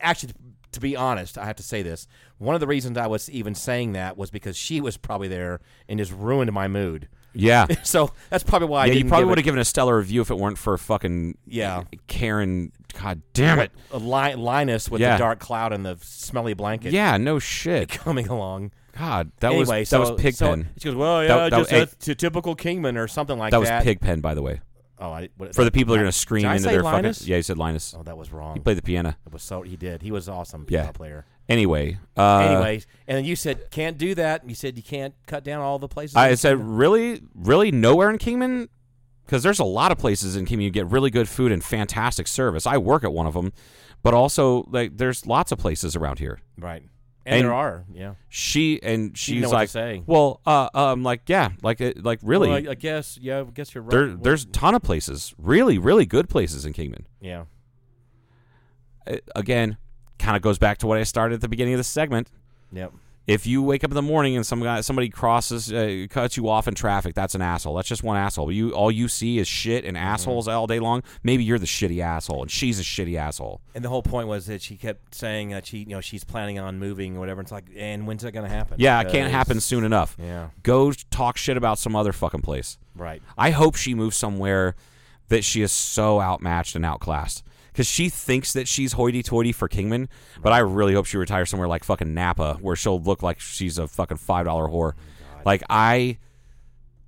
actually to be honest, I have to say this. One of the reasons I was even saying that was because she was probably there and just ruined my mood. Yeah, So that's probably why I yeah. You didn't probably would have given a stellar review if it weren't for fucking Yeah. Karen. God damn it. a Li- Linus with Yeah. the dark cloud and the smelly blanket Yeah, no shit. coming along. God, that anyway, was so, that was Pigpen. So she goes, well, yeah, That- that- just a, t- typical Kingman or something like that that. was Pigpen, by the way. Oh, I, what, For the people who are gonna scream I into their Linus? fucking. Yeah, he said Linus. Oh, that was wrong. He played the piano. It was so he did. He was awesome. Yeah. player. Anyway, uh, Anyways, and then you said can't do that. You said you can't cut down all the places. I said, really, really nowhere in Kingman? Because there's a lot of places in Kingman you get really good food and fantastic service. I work at one of them, but also like there's lots of places around here. right, and, and- there are. Yeah, She and she's know like, say. well, uh, um, like yeah, like it, like really, Well, I, I guess. Yeah, I guess you're right. there, there's a ton of places, really, really good places in Kingman. yeah. Uh, again, kind of goes back to what I started at the beginning of this segment. Yep. If you wake up in the morning and some guy, somebody crosses, uh, cuts you off in traffic, that's an asshole. That's just one asshole. You all you see is shit and assholes all day long. Maybe you're the shitty asshole, and she's a shitty asshole. And the whole point was that she kept saying that she, you know, she's planning on moving or whatever. And it's like, and when's that going to happen? Yeah, it can't Because- happen soon enough. Yeah. Go talk shit about some other fucking place. Right. I hope she moves somewhere that she is so outmatched and outclassed. Because she thinks that she's hoity-toity for Kingman, but I really hope she retires somewhere like fucking Napa, where she'll look like she's a fucking five dollar whore. like I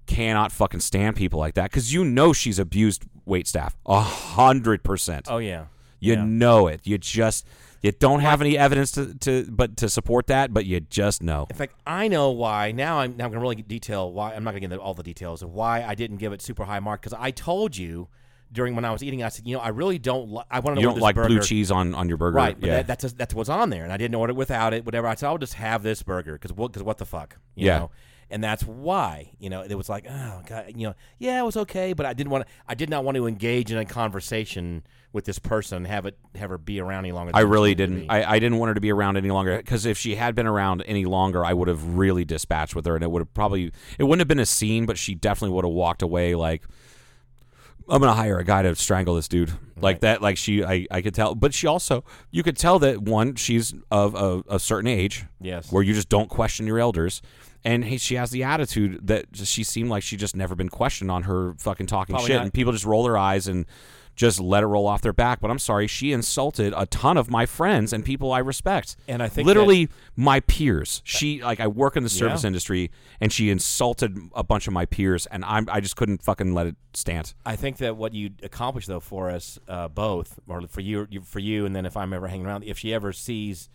cannot fucking stand people like that because you know she's abused wait staff a hundred percent. Oh yeah. You yeah. know it. You just you don't have any evidence to, to but to support that, but you just know. In fact, I know why. Now I'm now I'm gonna really detail why. I'm not gonna get into all the details of why I didn't give it super high mark because I told you during when I was eating, I said, you know, I really don't. Li- I want to know You don't like burger, blue cheese on, on your burger, right? But yeah. that, that's that's what's on there, and I didn't order it without it. Whatever. I said, I'll just have this burger because what? Because what the fuck? You Yeah. Know? And that's why, you know, it was like, oh god, you know, yeah, it was okay, but I didn't want to. I did not want to engage in a conversation with this person, have it have her be around any longer. I really didn't. I, I didn't want her to be around any longer because if she had been around any longer, I would have really dispatched with her, and it would have probably it wouldn't have been a scene, but she definitely would have walked away like, I'm gonna hire a guy to strangle this dude like that. Like she, I, I could tell, but she also you could tell that one she's of a, a certain age, Yes. where you just don't question your elders. And hey, she has the attitude that just, she seemed like she just never been questioned on her fucking talking Probably shit, not. and people just roll their eyes and just let it roll off their back. But I'm sorry, she insulted a ton of my friends and people I respect, And I think literally my peers. She like I work in the service Yeah. industry, and she insulted a bunch of my peers, and I'm I just couldn't fucking let it stand. I think that what you accomplished though for us uh, both, or for you, you, for you, and then if I'm ever hanging around, if she ever sees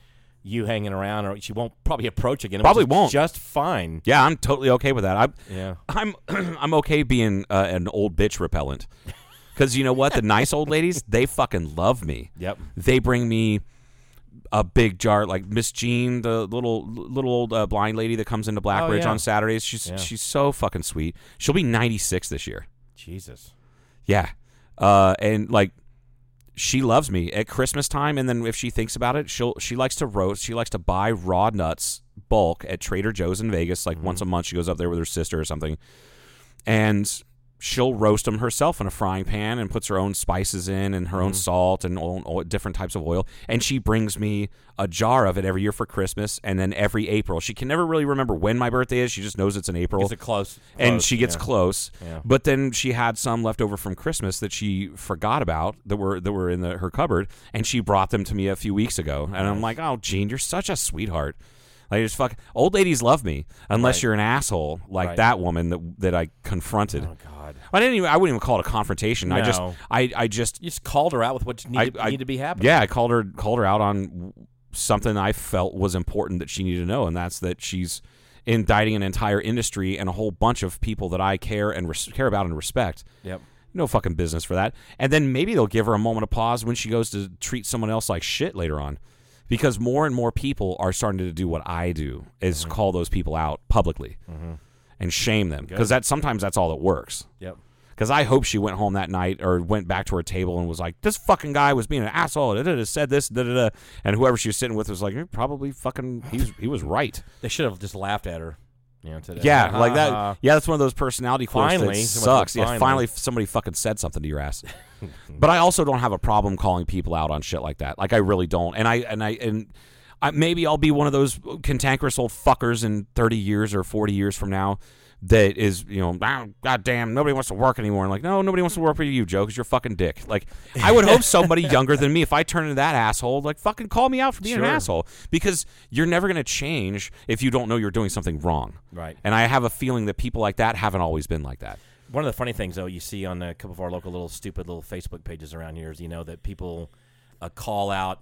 you hanging around, or she won't probably approach again. Probably won't. Just fine. Yeah, I'm totally okay with that. I'm Yeah. I'm I'm okay being uh, an old bitch repellent. Cuz you know what? The nice old ladies, they fucking love me. Yep. They bring me a big jar like Miss Jean, the little little old uh, blind lady that comes into Blackbridge yeah. on Saturdays. She's Yeah. she's so fucking sweet. She'll be 96 this year. Jesus. Yeah. Uh, and like she loves me at Christmas time and then if she thinks about it, she'll she likes to roast, she likes to buy raw nuts bulk at Trader Joe's in Vegas like once a month she goes up there with her sister or something. And she'll roast them herself in a frying pan and puts her own spices in and her own mm-hmm. salt and own, oil- different types of oil and she brings me a jar of it every year for Christmas and then every April. She can never really remember when my birthday is. She just knows it's in April Is it close? and Close, she gets yeah. close. Yeah. But then she had some left over from Christmas that she forgot about that were that were in the, her cupboard, and she brought them to me a few weeks ago. And I'm like, oh, Jean, you're such a sweetheart. Like just fuck. Old ladies love me unless Right. you're an asshole like Right. that woman that that I confronted. Oh God. I didn't even. I wouldn't even call it a confrontation. I just. No. I. I just. You just called her out with what I, needed, I- needed to be happening. Yeah, I called her called her out on something I felt was important that she needed to know, and that's that she's indicting an entire industry and a whole bunch of people that I care and res- care about and respect. Yep. No fucking business for that. And then maybe they'll give her a moment of pause when she goes to treat someone else like shit later on. Because more and more people are starting to do what I do is Mm-hmm. call those people out publicly and shame them because that sometimes that's all that works. Yep. Because I hope she went home that night or went back to her table and was like, "This fucking guy was being an asshole." Da, da, da, said this, da, da, da. and whoever she was sitting with was like, "You're "Probably fucking, he was, he was right." They should have just laughed at her. You know, today. Yeah, like Ha, that. Uh-huh. Yeah, that's one of those personality quirks Finally, that someone sucks. said Yeah, finally. finally somebody fucking said something to your ass. but I also don't have a problem calling people out on shit like that. Like I really don't. And I and I and I, maybe I'll be one of those cantankerous old fuckers in thirty years or forty years from now that is you know ah, god damn nobody wants to work anymore and like no nobody wants to work for you Joe because you're a fucking dick like I would hope somebody younger than me if I turn into that asshole like fucking call me out for being Sure. an asshole because you're never gonna change if you don't know you're doing something wrong Right. and I have a feeling that people like that haven't always been like that. One of the funny things, though, you see on a couple of our local little stupid little Facebook pages around here is, you know, that people uh, call out,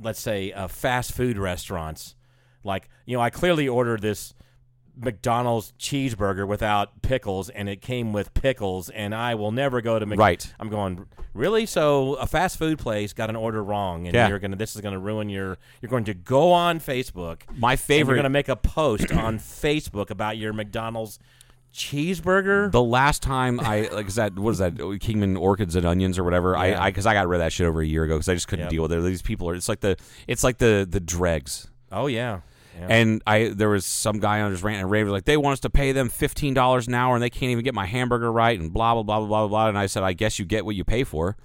let's say, uh, fast food restaurants. Like, you know, I clearly ordered this McDonald's cheeseburger without pickles, and it came with pickles, and I will never go to Mc- Right. I'm going really. So a fast food place got an order wrong, and Yeah. you're gonna. This is gonna ruin your. You're going to go on Facebook. My favorite- You're gonna make a post on Facebook about your McDonald's cheeseburger. The last time I like is that what is that Kingman orchids and onions or whatever I Yeah. I because I got rid of that shit over a year ago because I just couldn't Yep. deal with it. These people are it's like the it's like the the dregs. oh yeah. yeah. And I there was some guy on his rant and rave like they want us to pay them fifteen dollars an hour and they can't even get my hamburger right and blah blah blah blah blah blah. And I said I guess you get what you pay for.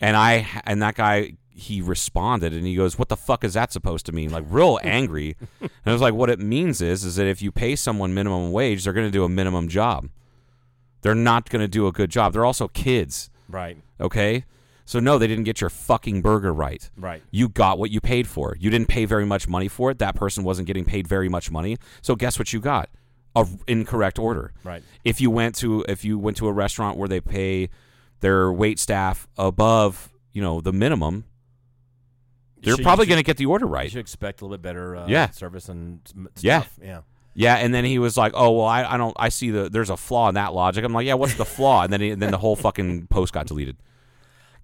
And I and that guy he responded and he goes, "What the fuck is that supposed to mean?" Like real angry. and I was like, "What it means is is that if you pay someone minimum wage, they're going to do a minimum job. They're not going to do a good job. They're also kids, right. okay? So no, they didn't get your fucking burger right. Right. You got what you paid for. You didn't pay very much money for it. That person wasn't getting paid very much money. So guess what you got? A incorrect order. Right. If you went to if you went to a restaurant where they pay their wait staff above, you know, the minimum, they're should- probably going to get the order right. You should expect a little bit better uh, Yeah. service and s- m- Yeah. Yeah. Yeah, and then he was like, "Oh well, I, I don't. I see the there's a flaw in that logic." I'm like, "Yeah, what's the flaw?" And then he, then the whole fucking post got deleted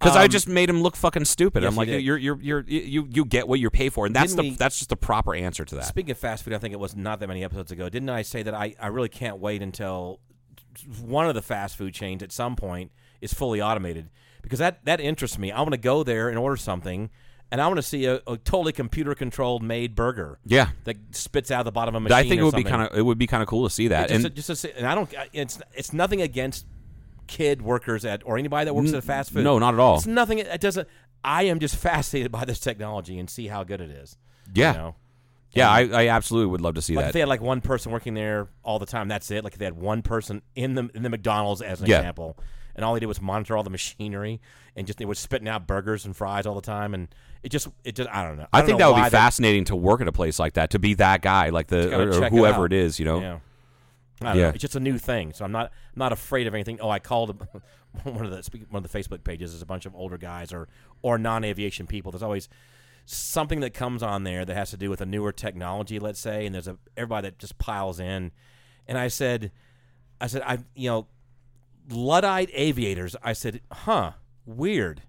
because I Um, just made him look fucking stupid. yes, I'm you like, did. "You're you're you're you you get what you pay for," and that's Didn't the we- that's just the proper answer to that. Speaking of fast food, I think it was not that many episodes ago. Didn't I say that I, I really can't wait until one of the fast food chains at some point is fully automated? Because that, that interests me. I want to go there and order something, and I want to see a, a totally computer controlled made burger. Yeah. That spits out of the bottom of a machine. I think it would be kind of it would be kind of cool to see that. just, and a, just a, and I don't. It's it's nothing against kid workers at or anybody that works N- at a fast food. no, not at all. It's nothing. It doesn't. I am just fascinated by this technology and see how good it is. Yeah. You know? yeah, I, I absolutely would love to see that. If they had like one person working there all the time, that's it. Like if they had one person in the in the McDonald's as an Yeah. example, and all they did was monitor all the machinery and just they were spitting out burgers and fries all the time, and it just it just I don't know. I, don't think know that would be fascinating to work at a place like that, to be that guy, like the or, or check it whoever it is, you know. Yeah. I don't Yeah. know. It's just a new thing, so I'm not I'm not afraid of anything. Oh, I called one of the one of the Facebook pages is a bunch of older guys or or non aviation people. There's always something that comes on there that has to do with a newer technology, let's say, and there's a everybody that just piles in, and I said, I said, I you know, Luddite aviators. I said, huh, weird.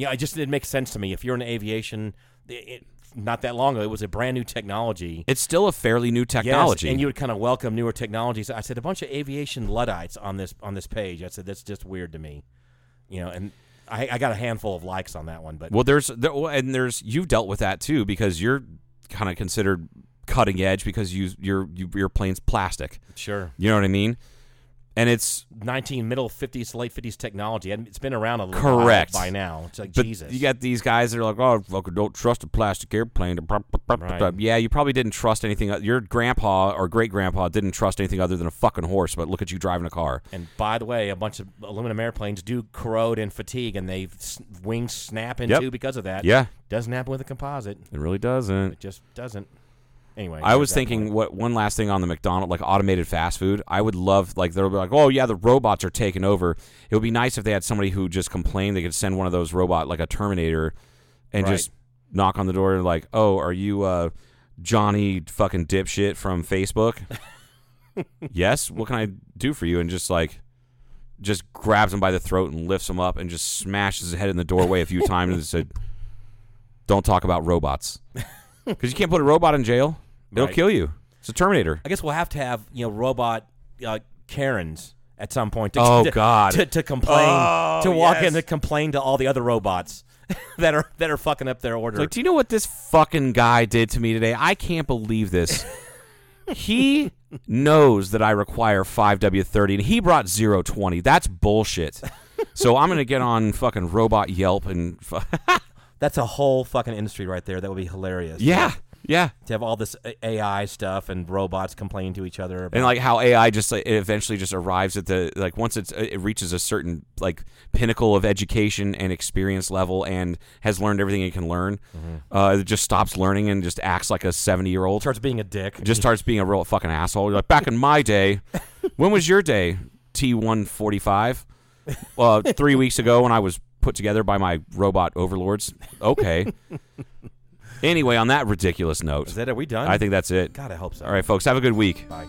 Yeah, it just didn't make sense to me. If you're in aviation, it, it- not that long ago, it was a brand new technology. It's still a fairly new Yes, technology. and you would kind of welcome newer technologies. I said a bunch of aviation luddites on this on this page. I said that's just weird to me, you know. And I, I got a handful of likes on that one, but Well, there's there, and there's you've dealt with that too because you're kind of considered cutting edge because you your you, your plane's plastic. sure, You know what I mean? And it's nineteen middle fifties to late fifties technology. and It's been around a little Correct. by now. It's like but Jesus. you got these guys that are like, oh, fucker, don't trust a plastic airplane. Right. Yeah, you probably didn't trust anything. Your grandpa or great grandpa didn't trust anything other than a fucking horse. But look at you driving a car. and by the way, a bunch of aluminum airplanes do corrode and fatigue, and they wings snap in Yep. two because of that. Yeah, doesn't happen with a composite. it really doesn't. It just doesn't. Anyway, I was thinking point. what one last thing on the McDonald like automated fast food. I would love like they'll be like, oh yeah, the robots are taking over. It would be nice if they had somebody who just complained. They could send one of those robot like a Terminator, and Right. just knock on the door and like, oh, are you uh, Johnny fucking dipshit from Facebook? yes. What can I do for you? And just like. Just grabs him by the throat and lifts him up and just smashes his head in the doorway a few times and said, "Don't talk about robots, because you can't put a robot in jail. It'll Right. kill you. It's a Terminator. I guess we'll have to have you know robot uh, Karens at some point. To, Oh, to, God. To, to complain, Oh, to walk yes. in to complain to all the other robots that are that are fucking up their order. Like, do you know what this fucking guy did to me today? I can't believe this. he knows that I require 5W30 and he brought 020. That's bullshit. So I'm going to get on fucking robot Yelp and fu- That's a whole fucking industry right there. That would be hilarious. yeah. Yeah. to have all this AI stuff and robots complaining to each other. About, And like how AI just like, it eventually just arrives at the like once it's it reaches a certain like pinnacle of education and experience level and has learned everything it can learn, uh, it just stops learning and just acts like a seventy year old. starts being a dick. just starts being a real fucking asshole. You're like, back in my day, when was your day? T one forty five. Uh, three weeks ago when I was put together by my robot overlords. Okay. Anyway, on that ridiculous note, Is that are we done? I think that's it. God, I hope so. All right, folks, have a good week. Bye.